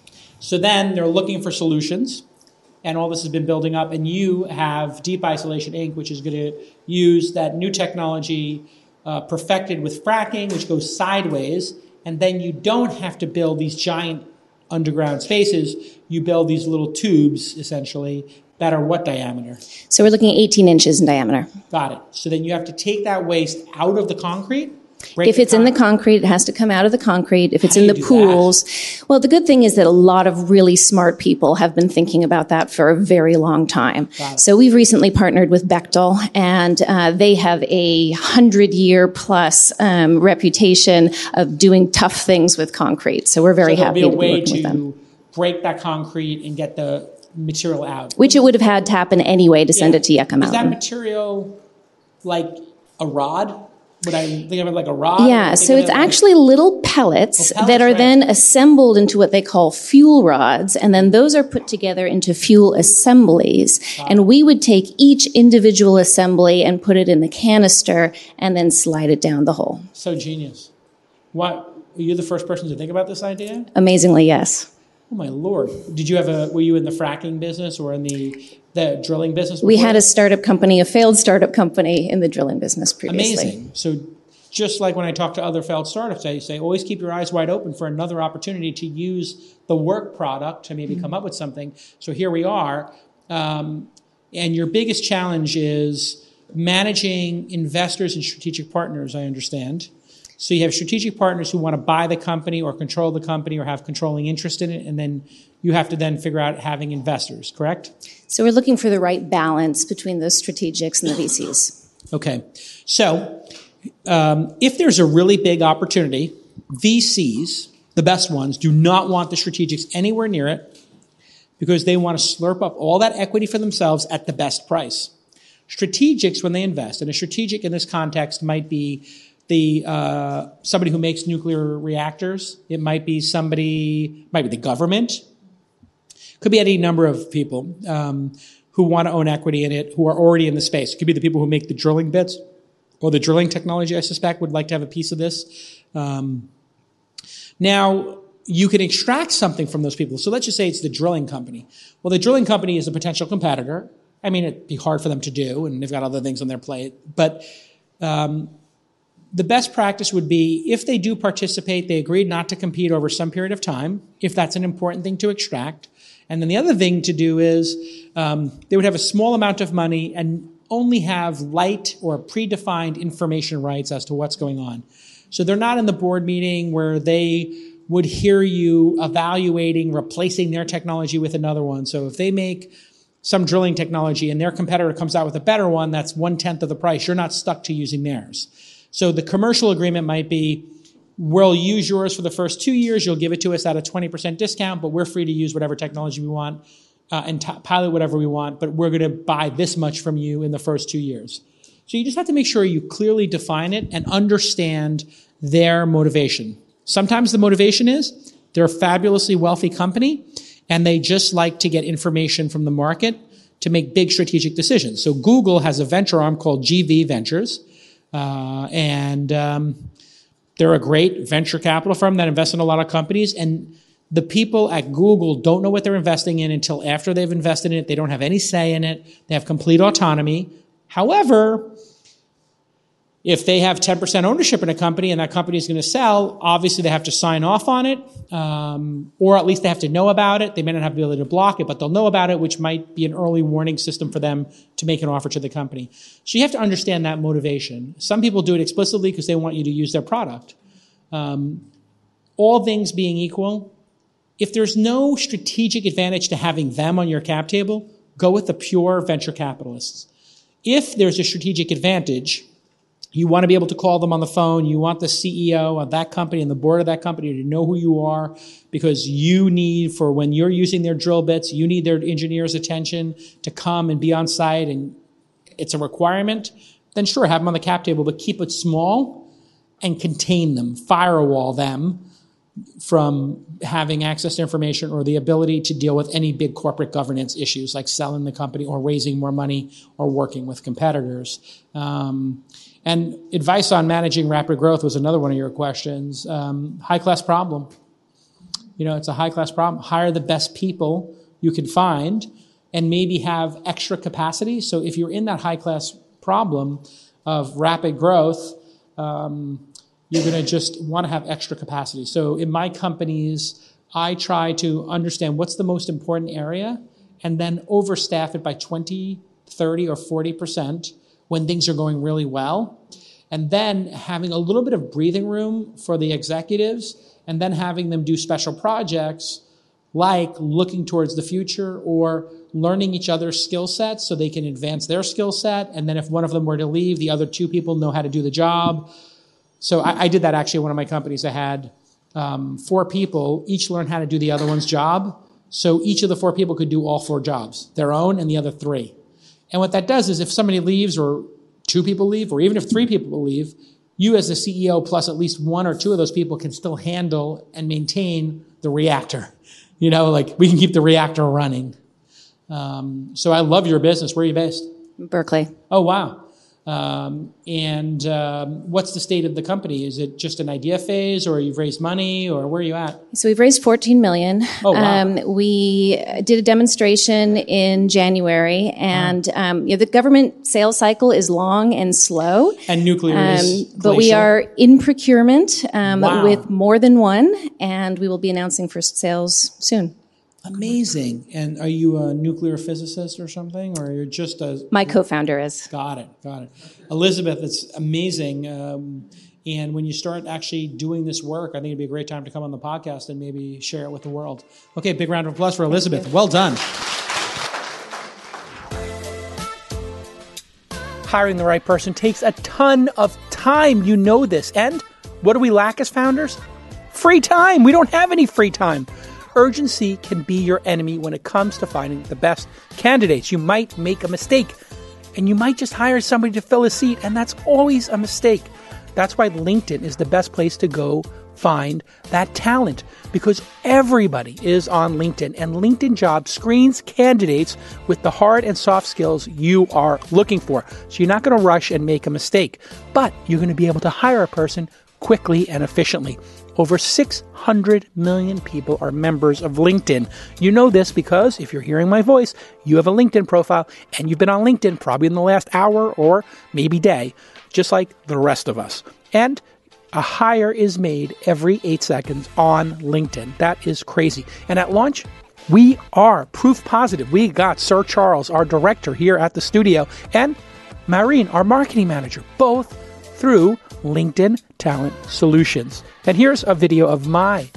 So then they're looking for solutions, and all this has been building up. And you have Deep Isolation Inc., which is going to use that new technology uh, perfected with fracking, which goes sideways, and then you don't have to build these giant underground spaces. You build these little tubes, essentially, that are what diameter? So we're looking at 18 inches in diameter. Got it. So then you have to take that waste out of the concrete. Break If it's in the concrete, it has to come out of the concrete. If it's How in the do that? pools, well, the good thing is that a lot of really smart people have been thinking about that for a very long time. It. So we've recently partnered with Bechtel, and uh, they have a hundred year plus um, reputation of doing tough things with concrete. So we're very so happy to be working with them. break that concrete and get the material out. Which it would have had to happen anyway to send Yeah. it to Yucca Is that Mountain. material like a rod? Would I think of it like a rod? Yeah, so it's it like- actually little pellets, Oh, pellets, that are right. then assembled into what they call fuel rods, and then those are put together into fuel assemblies. And we would take each individual assembly and put it in the canister and then slide it down the hole. so genius. What? Were you the first person to think about this idea? Amazingly, yes. Oh my lord! Did you have a? Were you in the fracking business or in the the drilling business? We had a startup company, a failed startup company in the drilling business previously. Amazing. So, just like when I talk to other failed startups, I say always keep your eyes wide open for another opportunity to use the work product to maybe come up with something. So here we are, um, and your biggest challenge is managing investors and strategic partners. I understand. So you have strategic partners who want to buy the company or control the company or have controlling interest in it, and then you have to then figure out having investors. Correct? So we're looking for the right balance between those strategics and the VCs. Okay. So, um, if there's a really big opportunity, VCs, the best ones, do not want the strategics anywhere near it because they want to slurp up all that equity for themselves at the best price. Strategics, when they invest, and a strategic in this context might be the uh, somebody who makes nuclear reactors. It might be somebody, might be the government, could be any number of people um, who want to own equity in it, who are already in the space. It could be the people who make the drilling bits or the drilling technology, I suspect, would like to have a piece of this. Um, now, you can extract something from those people. So let's just say it's the drilling company. Well, the drilling company is a potential competitor. I mean, it'd be hard for them to do, and they've got other things on their plate. But um, the best practice would be if they do participate, they agreed not to compete over some period of time, if that's an important thing to extract. And then the other thing to do is um, they would have a small amount of money and only have light or predefined information rights as to what's going on. So they're not in the board meeting where they would hear you evaluating replacing their technology with another one. So if they make some drilling technology and their competitor comes out with a better one that's one tenth of the price, you're not stuck to using theirs. So the commercial agreement might be we'll use yours for the first two years, you'll give it to us at a 20% discount, but we're free to use whatever technology we want uh, and t- pilot whatever we want, but we're going to buy this much from you in the first two years. So you just have to make sure you clearly define it and understand their motivation. Sometimes the motivation is they're a fabulously wealthy company and they just like to get information from the market to make big strategic decisions. So Google has a venture arm called GV Ventures, uh, and um, they're a great venture capital firm that invests in a lot of companies. And the people at Google don't know what they're investing in until after they've invested in it. They don't have any say in it. They have complete autonomy. However, if they have 10% ownership in a company and that company is going to sell, obviously they have to sign off on it, um, or at least they have to know about it. They may not have the ability to block it, but they'll know about it, which might be an early warning system for them to make an offer to the company. So you have to understand that motivation. Some people do it explicitly because they want you to use their product. Um, all things being equal, if there's no strategic advantage to having them on your cap table, go with the pure venture capitalists. If there's a strategic advantage, you want to be able to call them on the phone. You want the CEO of that company and the board of that company to know who you are because you need, for when you're using their drill bits, you need their engineers' attention to come and be on site and it's a requirement. Then sure, have them on the cap table, but keep it small and contain them, firewall them from having access to information or the ability to deal with any big corporate governance issues like selling the company or raising more money or working with competitors. Um, and advice on managing rapid growth was another one of your questions. Um, high class problem. You know, it's a high class problem. Hire the best people you can find and maybe have extra capacity. So if you're in that high class problem of rapid growth, um, you're going to just want to have extra capacity. So in my companies, I try to understand what's the most important area and then overstaff it by 20, 30, or 40% when things are going really well. And then having a little bit of breathing room for the executives and then having them do special projects like looking towards the future or learning each other's skill sets so they can advance their skill set. And then if one of them were to leave, the other two people know how to do the job. So I, I did that actually at one of my companies. I had um, four people, each learn how to do the other one's job. So each of the four people could do all four jobs, their own and the other three. And what that does is if somebody leaves or two people leave, or even if three people leave, you as the CEO plus at least one or two of those people can still handle and maintain the reactor. [laughs] You know, like we can keep the reactor running. Um, so I love your business. Where are you based? Berkeley. Oh, wow. Um, and um, what's the state of the company? Is it just an idea phase, or you've raised money, or where are you at? So we've raised 14 million. Oh, wow. Um, we did a demonstration in January, and um, you know, the government sales cycle is long and slow. And nuclear is Um, but we are in procurement um, Wow. with more than one, and we will be announcing first sales soon. Amazing. And are you a nuclear physicist or something, or you're just a My co-founder is. Got it. Got it. Elizabeth, it's amazing. Um, and when you start actually doing this work, I think it'd be a great time to come on the podcast and maybe share it with the world. Okay, big round of applause for Elizabeth. Well done. Hiring the right person takes a ton of time. You know this. And what do we lack as founders? Free time. We don't have any free time. Urgency can be your enemy when it comes to finding the best candidates. You might make a mistake and you might just hire somebody to fill a seat, and that's always a mistake. That's why LinkedIn is the best place to go find that talent because everybody is on LinkedIn, and LinkedIn Jobs screens candidates with the hard and soft skills you are looking for. So you're not going to rush and make a mistake, but you're going to be able to hire a person quickly and efficiently. Over 600 million people are members of LinkedIn. You know this because if you're hearing my voice, you have a LinkedIn profile and you've been on LinkedIn probably in the last hour or maybe day, just like the rest of us. And a hire is made every eight seconds on LinkedIn. That is crazy. And at launch, we are proof positive. We got Sir Charles, our director, here at the studio, and Maureen, our marketing manager, both through LinkedIn Talent Solutions. And here's a video of my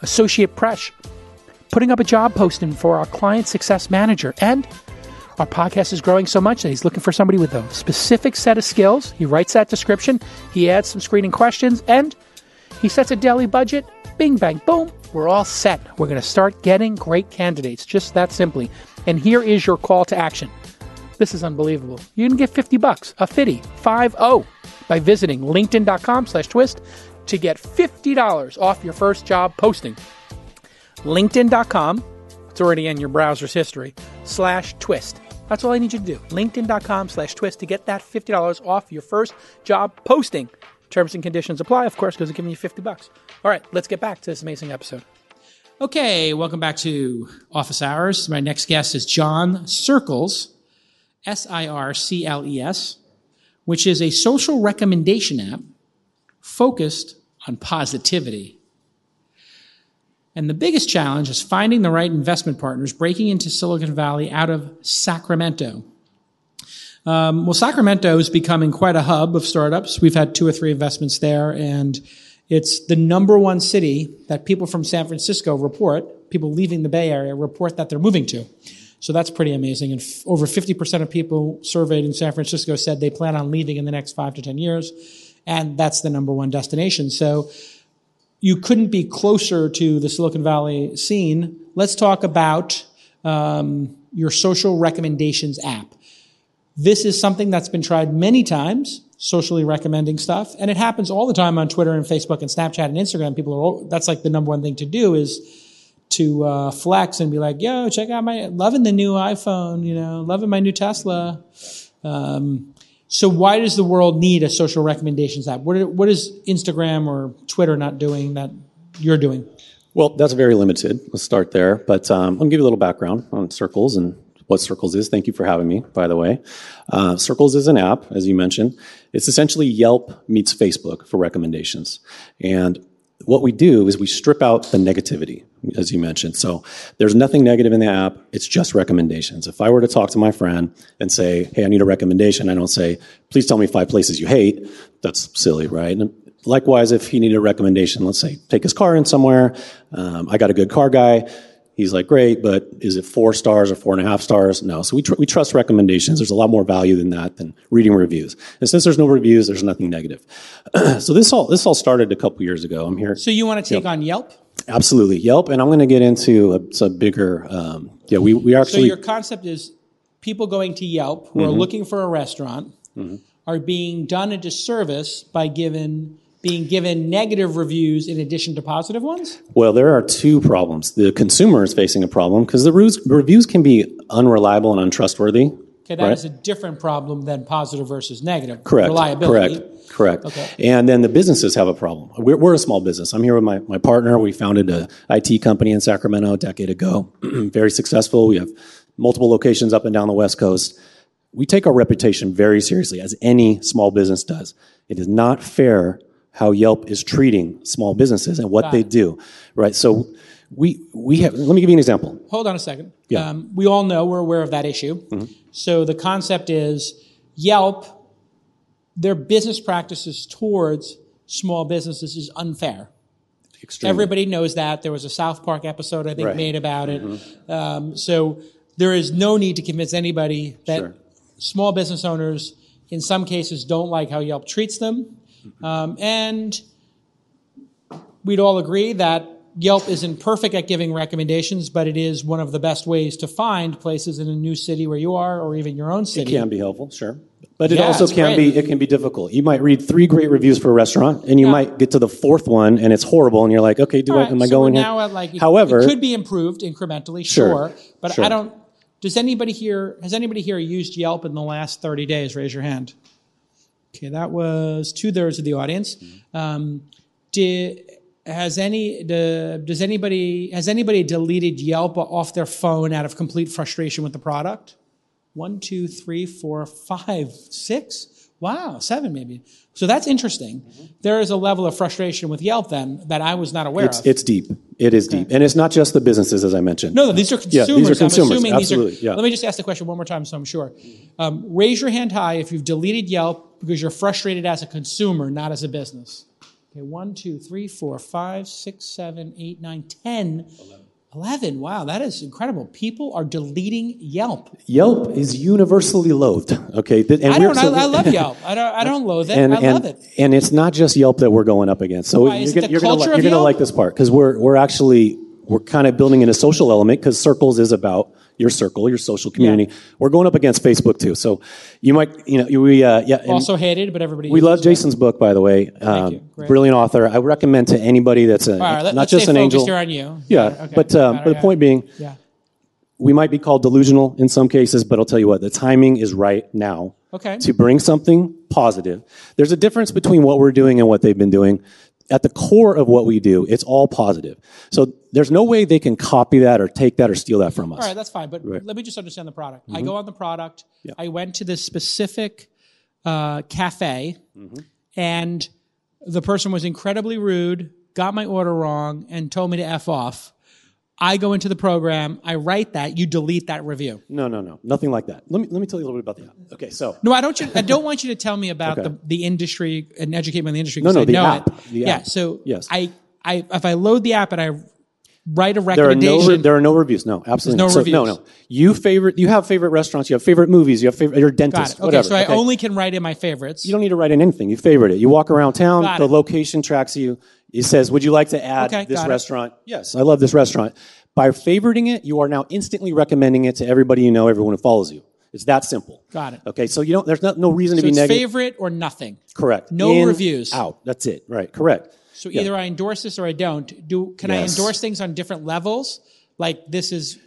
associate Presh putting up a job posting for our client success manager. And our podcast is growing so much that he's looking for somebody with a specific set of skills. He writes that description, he adds some screening questions, and he sets a daily budget. Bing, bang, boom. We're all set. We're going to start getting great candidates, just that simply. And here is your call to action. This is unbelievable. You can get 50 bucks, a 50, 5-0, by visiting linkedin.com slash twist to get $50 off your first job posting. LinkedIn.com, it's already in your browser's history, slash twist. That's all I need you to do. LinkedIn.com slash twist to get that $50 off your first job posting. Terms and conditions apply, of course, because it's giving you 50 bucks. All right, let's get back to this amazing episode. Okay, welcome back to Office Hours. My next guest is John Sircles, S I R C L E S, which is a social recommendation app focused on positivity. And the biggest challenge is finding the right investment partners breaking into Silicon Valley out of Sacramento. Um, well, Sacramento is becoming quite a hub of startups. We've had two or three investments there, and it's the number one city that people from San Francisco report, people leaving the Bay Area report that they're moving to. So that's pretty amazing. And f- over 50% of people surveyed in San Francisco said they plan on leaving in the next five to 10 years. And that's the number one destination. So you couldn't be closer to the Silicon Valley scene. Let's talk about um, your social recommendations app. This is something that's been tried many times, socially recommending stuff, and it happens all the time on Twitter and Facebook and Snapchat and Instagram. People are all, that's like the number one thing to do is to uh, flex and be like, "Yo, check out my loving the new iPhone, you know, loving my new Tesla." Um, so why does the world need a social recommendations app? What, what is Instagram or Twitter not doing that you're doing? Well, that's very limited. Let's start there. But um, I'll give you a little background on Sircles and what Sircles is. Thank you for having me, by the way. Uh, Sircles is an app, as you mentioned. It's essentially Yelp meets Facebook for recommendations. And what we do is we strip out the negativity, as you mentioned. So there's nothing negative in the app. It's just recommendations. If I were to talk to my friend and say, Hey, I need a recommendation, I don't say, please tell me five places you hate. That's silly, right? And likewise, if he needed a recommendation, let's say, take his car in somewhere. Um, I got a good car guy. He's like, great, but is it four stars or four and a half stars? No. So we, tr- we trust recommendations. There's a lot more value than that than reading reviews. And since there's no reviews, there's nothing negative. [clears throat] so this all, this all started a couple years ago. I'm here. So you want to take on Yelp? Absolutely. Yelp. And I'm going to get into a, some bigger, um, yeah, we, we actually. So your concept is people going to Yelp who are looking for a restaurant are being done a disservice by given being given negative reviews in addition to positive ones? Well, there are two problems. The consumer is facing a problem because the reviews, can be unreliable and untrustworthy. Okay, that is Right. a different problem than positive versus negative. Correct. Reliability. Correct. Correct. Okay. And then the businesses have a problem. We're, we're a small business. I'm here with my, my partner. We founded a IT company in Sacramento a decade ago. [clears throat] very successful. We have multiple locations up and down the West Coast. We take our reputation very seriously, as any small business does. It is not fair how Yelp is treating small businesses and what Got they it. do. Right. So we we have. Let me give you an example. Hold on a second. Yeah. Mm-hmm. Um, we all know we're aware of that issue. So the concept is Yelp, their business practices towards small businesses is unfair. Extremely. Everybody knows that. There was a South Park episode, I think, Right. Mm-hmm. made about it. Um, so there is no need to convince anybody that Sure. small business owners, in some cases, don't like how Yelp treats them. Um, and we'd all agree that Yelp isn't perfect at giving recommendations, but it is one of the best ways to find places in a new city where you are, or even your own city. It can be helpful, sure. But it Yeah, also it's can great. be it can be difficult. You might read three great reviews for a restaurant, and you Yeah. might get to the fourth one, and it's horrible, and you're like, okay, do All I, right, am I so going we're here? now at like it- However, it could be improved incrementally, Sure, sure, but sure. I don't. Does anybody here has anybody here used Yelp in the last thirty days? Raise your hand. Okay, that was two thirds of the audience. Um, did has any the, does anybody has anybody deleted Yelp off their phone out of complete frustration with the product? One, two, three, four, five, six. Wow, seven maybe. So that's interesting. There is a level of frustration with Yelp then that I was not aware it's, of. it's deep. It is deep, and it's not just the businesses, as I mentioned. No, no, these are consumers. Yeah, these are consumers, I'm assuming absolutely, these are. yeah. Let me just ask the question one more time so I'm sure. Um, raise your hand high if you've deleted Yelp because you're frustrated as a consumer, not as a business. Okay, one, two, three, four, five, six, seven, eight, nine, ten. 11. Wow, that is incredible. People are deleting Yelp. Yelp is universally loathed. Okay, and I we're- don't. so- I, I love [laughs] Yelp. I don't. I don't loathe it. and, I and, love it. and it's not just Yelp that we're going up against. So Why, you're gonna, you're gonna, culture li- of you're gonna like this part because we're we're actually we're kind of building in a social element because Sircles is about your circle, your social community. We're going up against Facebook too. So you might, you know, we uh, yeah. Also hated, but everybody. we love it. Jason's book, by the way. Um, you. Brilliant author. I recommend to anybody that's a, right, not let's just stay an angel. here on you. Yeah, Okay, but um, but the point being, Yeah. we might be called delusional in some cases, but I'll tell you what, the timing is right now Okay. to bring something positive. There's a difference between what we're doing and what they've been doing. At the core of what we do, it's all positive. So there's no way they can copy that or take that or steal that from us. All right, that's fine. But let me just understand the product. I go on the product. I went to this specific uh, cafe, and the person was incredibly rude, got my order wrong, and told me to f off. I go into the program. I write that. You delete that review. No, no, no, nothing like that. Let me let me tell you a little bit about the app. Okay, so No, I don't. You, I don't want you to tell me about Okay. the, the industry and educate me on the industry. No, no, I the know app. It. The yeah. app. So Yes. I, I, if I load the app and I write a there are no recommendation, there are no reviews. No, absolutely There's no. So, no, reviews. no. You favorite you have favorite restaurants. You have favorite movies. You have favorite your got dentist. it. Okay, whatever. so I only can write in my favorites. You don't need to write in anything. You favorite it. You walk around town. Got the it. location tracks you. It says, "Would you like to add Okay, this got it. restaurant?" Yes, I love this restaurant. By favoriting it, you are now instantly recommending it to everybody you know, everyone who follows you. It's that simple. Got it. Okay, so you don't. There's not, no reason so to be it's negative. favorite or nothing. Correct. No In, reviews. Out. That's it. Right. Correct. So either I endorse this or I don't. Do can I endorse things on different levels? Like this is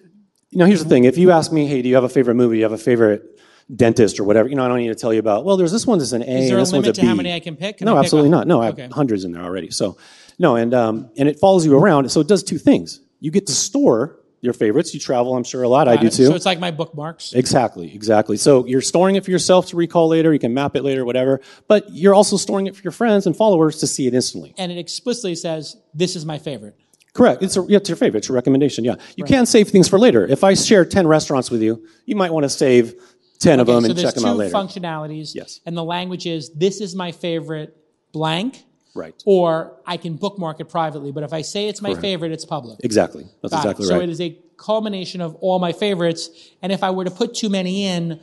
You know, here's the thing. If you ask me, hey, do you have a favorite movie? Do you have a favorite dentist or whatever? You know, I don't need to tell you about. Well, there's this one that's an A. is there and a this one's limit a to how many I can pick? Can no, I pick absolutely a- not. No, I have Okay. hundreds in there already. So, no, and um, and it follows you around. So it does two things. You get to store your favorites. You travel, I'm sure, a lot. I do too. So it's like my bookmarks. Exactly, exactly. So you're storing it for yourself to recall later. You can map it later, whatever. But you're also storing it for your friends and followers to see it instantly. and it explicitly says this is my favorite. Correct. It's, a, yeah, it's your favorite. It's a recommendation. Yeah. You can save things for later. If I share 10 restaurants with you, you might want to save 10 of them so and there's check them two out later. functionalities. Yes. And the language is this is my favorite blank. Right. Or I can bookmark it privately. But if I say it's my favorite, it's public. Exactly. That's Got it. exactly so it is a culmination of all my favorites. And if I were to put too many in,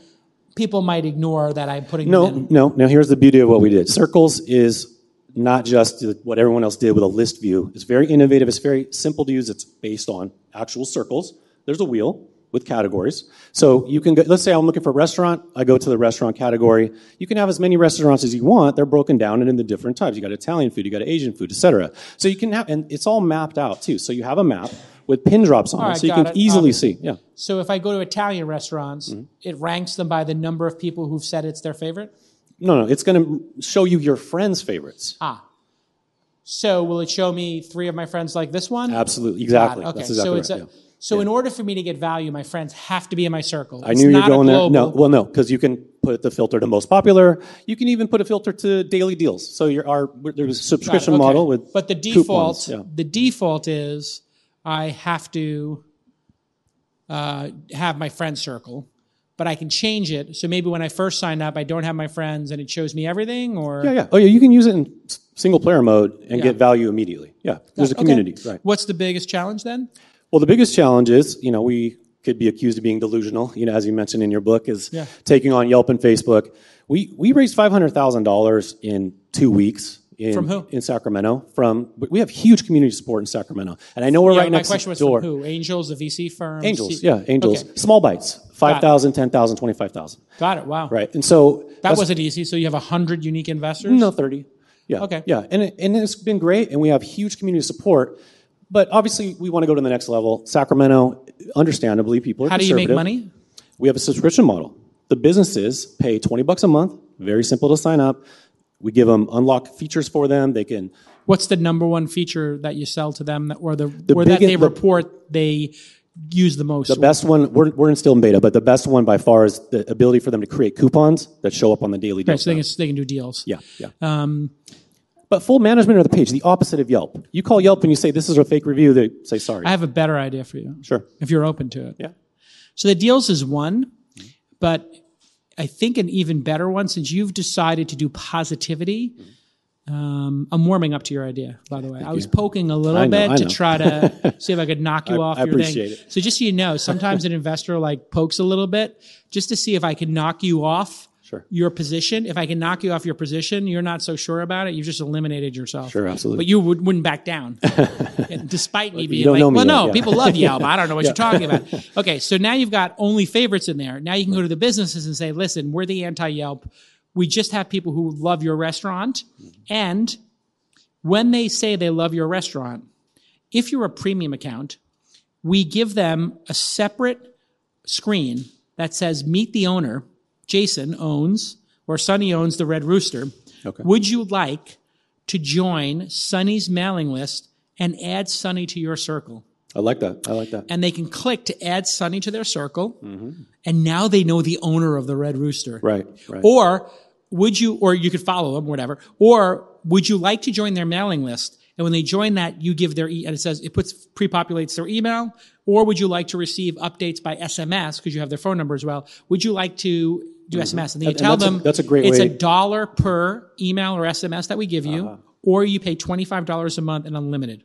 people might ignore that I'm putting No, them in. no. Now here's the beauty of what we did. Sircles is not just what everyone else did with a list view. It's very innovative. It's very simple to use. It's based on actual circles. There's a wheel. With categories. So you can go, let's say I'm looking for a restaurant. I go to the restaurant category. You can have as many restaurants as you want. They're broken down and in the different types. You got Italian food, you got Asian food, etc. So you can have, and it's all mapped out too. So you have a map with pin drops on All it, so you can it. easily Um, see. Yeah. So if I go to Italian restaurants, Mm-hmm. it ranks them by the number of people who've said it's their favorite. No, no, it's going to show you your friends' favorites. Ah. So will it show me three of my friends like this one? Absolutely, exactly. Okay, That's exactly so it's right. a, yeah. So in order for me to get value, my friends have to be in my circle. I knew you were not a going there. No, well, no, because you can put the filter to most popular. You can even put a filter to daily deals. So your our there's a subscription Okay. model with but the default yeah. the default is I have to uh, have my friend circle, but I can change it. So maybe when I first sign up, I don't have my friends, and it shows me everything. Or Yeah, yeah. Oh, yeah. You can use it in single player mode and Yeah. get value immediately. Yeah. There's a Okay. community. Right. What's the biggest challenge then? Well, the biggest challenge is, you know, we could be accused of being delusional, you know, as you mentioned in your book, is Yeah. taking on Yelp and Facebook. We, we raised $500,000 in two weeks. In, From who? In Sacramento. From we have huge community support in Sacramento, and I know we're Yeah, right my next question was door. from who? Angels, the VC firm. Angels, C- yeah, angels. Okay. Small bites, 5,000, 10,000, 25,000. Got it. Wow. Right. And so That wasn't easy. So you have hundred unique investors. No, 30. Yeah. Okay. Yeah. And, it, and it's been great, and we have huge community support. But obviously, we want to go to the next level. Sacramento, understandably, people are How do you make conservative. money? We have a subscription model. The businesses pay 20 bucks a month, very simple to sign up. We give them unlock features for them. They can What's the number one feature that you sell to them, that, or the, or that biggest- they the- report they use the most? The best one, we're, we're in still in beta, but the best one by far is the ability for them to create coupons that show up on the daily deal. Right, so they can, they can do deals. Yeah, yeah. Um, but full management of the page, the opposite of Yelp. You call Yelp and you say, this is a fake review, they say, sorry. I have a better idea for you. sure. If you're open to it. Yeah. So the deals is one, but I think an even better one since you've decided to do positivity. Um, I'm warming up to your idea, by the way. I was poking a little I know, bit to know. try to [laughs] see if I could knock you I- off I your appreciate thing. it. So just so you know, sometimes an [laughs] investor like pokes a little bit just to see if I can knock you off Sure. your position. If I can knock you off your position, you're not so sure about it. You've just eliminated yourself. Sure, absolutely. But you would, wouldn't back down, [laughs] despite me being like, me well, yet, no, yeah. people love Yelp. I don't know what you're [laughs] talking about. Okay, so now you've got only favorites in there. Now you can go to the businesses and say, listen, we're the anti Yelp. We just have people who love your restaurant. And when they say they love your restaurant, if you're a premium account, we give them a separate screen that says meet the owner. Jason owns, or Sonny owns the Red Rooster. Okay. Would you like to join Sonny's mailing list and add Sonny to your circle? I like that. I like that. And they can click to add Sonny to their circle. Mm-hmm. And now they know the owner of the Red Rooster. Right, right. Or would you, or you could follow them, whatever. Or would you like to join their mailing list? And when they join that, you give their, e- and it says, it puts, pre-populates their email. Or would you like to receive updates by SMS because you have their phone number as well? Would you like to do SMS? And then you Mm-hmm. And tell that's a- them that's a great it's way- a dollar per email or SMS that we give you, Uh-huh. or you pay $25 a month and unlimited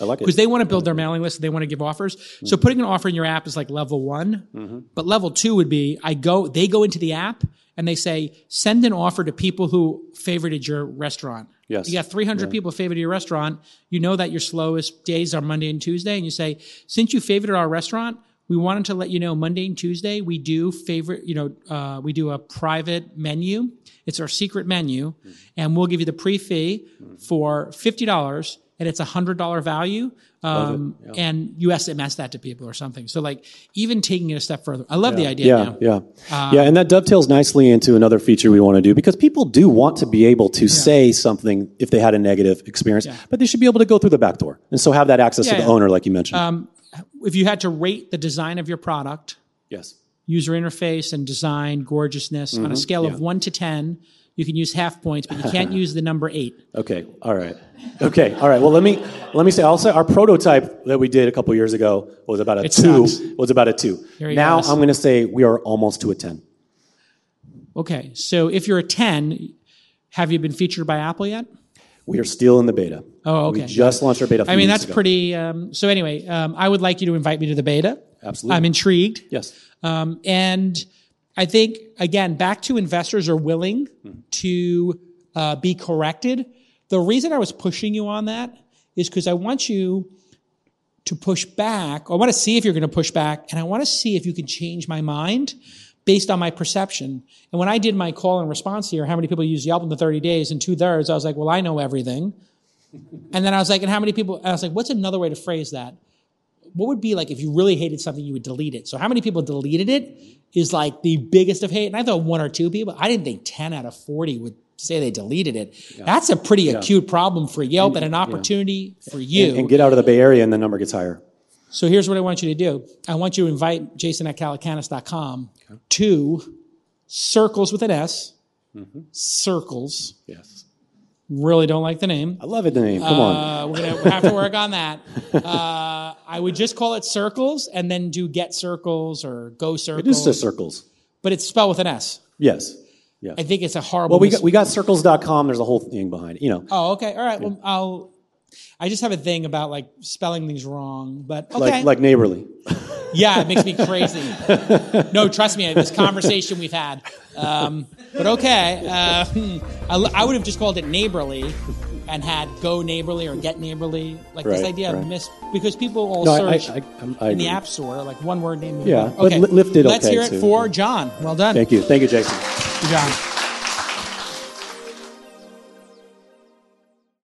I like it. because they want to build their mailing list. And they want to give offers. So Mm-hmm. putting an offer in your app is like level one, but level two would be I go. They go into the app and they say send an offer to people who favorited your restaurant. Yes. You got 300 people favorited your restaurant. You know that your slowest days are Monday and Tuesday, and you say since you favorited our restaurant. We wanted to let you know Monday and Tuesday we do favorite, you know, uh, we do a private menu. It's our secret menu, and we'll give you the prix fixe for fifty dollars, and it's a hundred dollar value. Um, And you SMS that to people or something. So like even taking it a step further, I love the idea. yeah, now. yeah, yeah, and that dovetails nicely into another feature we want to do because people do want to be able to say something if they had a negative experience, but they should be able to go through the back door, and so have that access Yeah, to the yeah. Um, owner, like you mentioned. If you had to rate the design of your product, yes, user interface and design, gorgeousness on a mm-hmm. scale of one to ten, you can use half points, but you can't [laughs] use the number eight. Okay. All right. Okay. All right. Well, let me let me say. I'll say our prototype that we did a couple years ago was about a It two. sucks. Was about a two. Now goes. I'm going to say we are almost to a ten. Okay, so if you're a ten, have you been featured by Apple yet? We are still in the beta. Oh, okay. We just launched our beta. I mean, that's ago. pretty. Um, so anyway, um, I would like you to invite me to the beta. Absolutely. I'm intrigued. Yes. Um, and I think, again, back to investors are willing to uh, be corrected. The reason I was pushing you on that is because I want you to push back. I want to see if you're going to push back, and I want to see if you can change my mind based on my perception. And when I did my call and response here, how many people use Yelp in the 30 days, and two thirds, I was like, well, I know everything. [laughs] And then I was like, and how many people? I was like, what's another way to phrase that? What would be like if you really hated something, you would delete it? So how many people deleted it is like the biggest of hate. And I thought one or two people. I didn't think 10 out of 40 would say they deleted it. That's a pretty acute problem for Yelp and, an opportunity for you. And, and, get out of the Bay Area and the number gets higher. So here's what I want you to do. I want you to invite Jason at calacanis.com okay. to Sircles with an S. Mm-hmm. Sircles. Yes. Really don't like the name. I love it, the name. Come uh, on. We're going to have to work on that. [laughs] Uh, I would just call it Circles and then do Get Circles or Go Circles. It is just Sircles. But it's spelled with an S. Yes. Yeah. I think it's a horrible. Well, we got, we got sircles.com. There's a whole thing behind it, you know. Oh, okay. All right. Yeah. Well, I'll, I just have a thing about like spelling things wrong, but okay. Like, like neighborly. yeah, it makes me [laughs] crazy. no, trust me, this conversation we've had. Um, but okay. Uh, [laughs] I, I would have just called it neighborly and had go neighborly or get neighborly, like right, this idea right. of miss because people all no, search I, I, in the app store like one word name. Yeah, okay. but Lyft did Let's okay hear it too. for John. Well done. Thank you, thank you, Jason. John.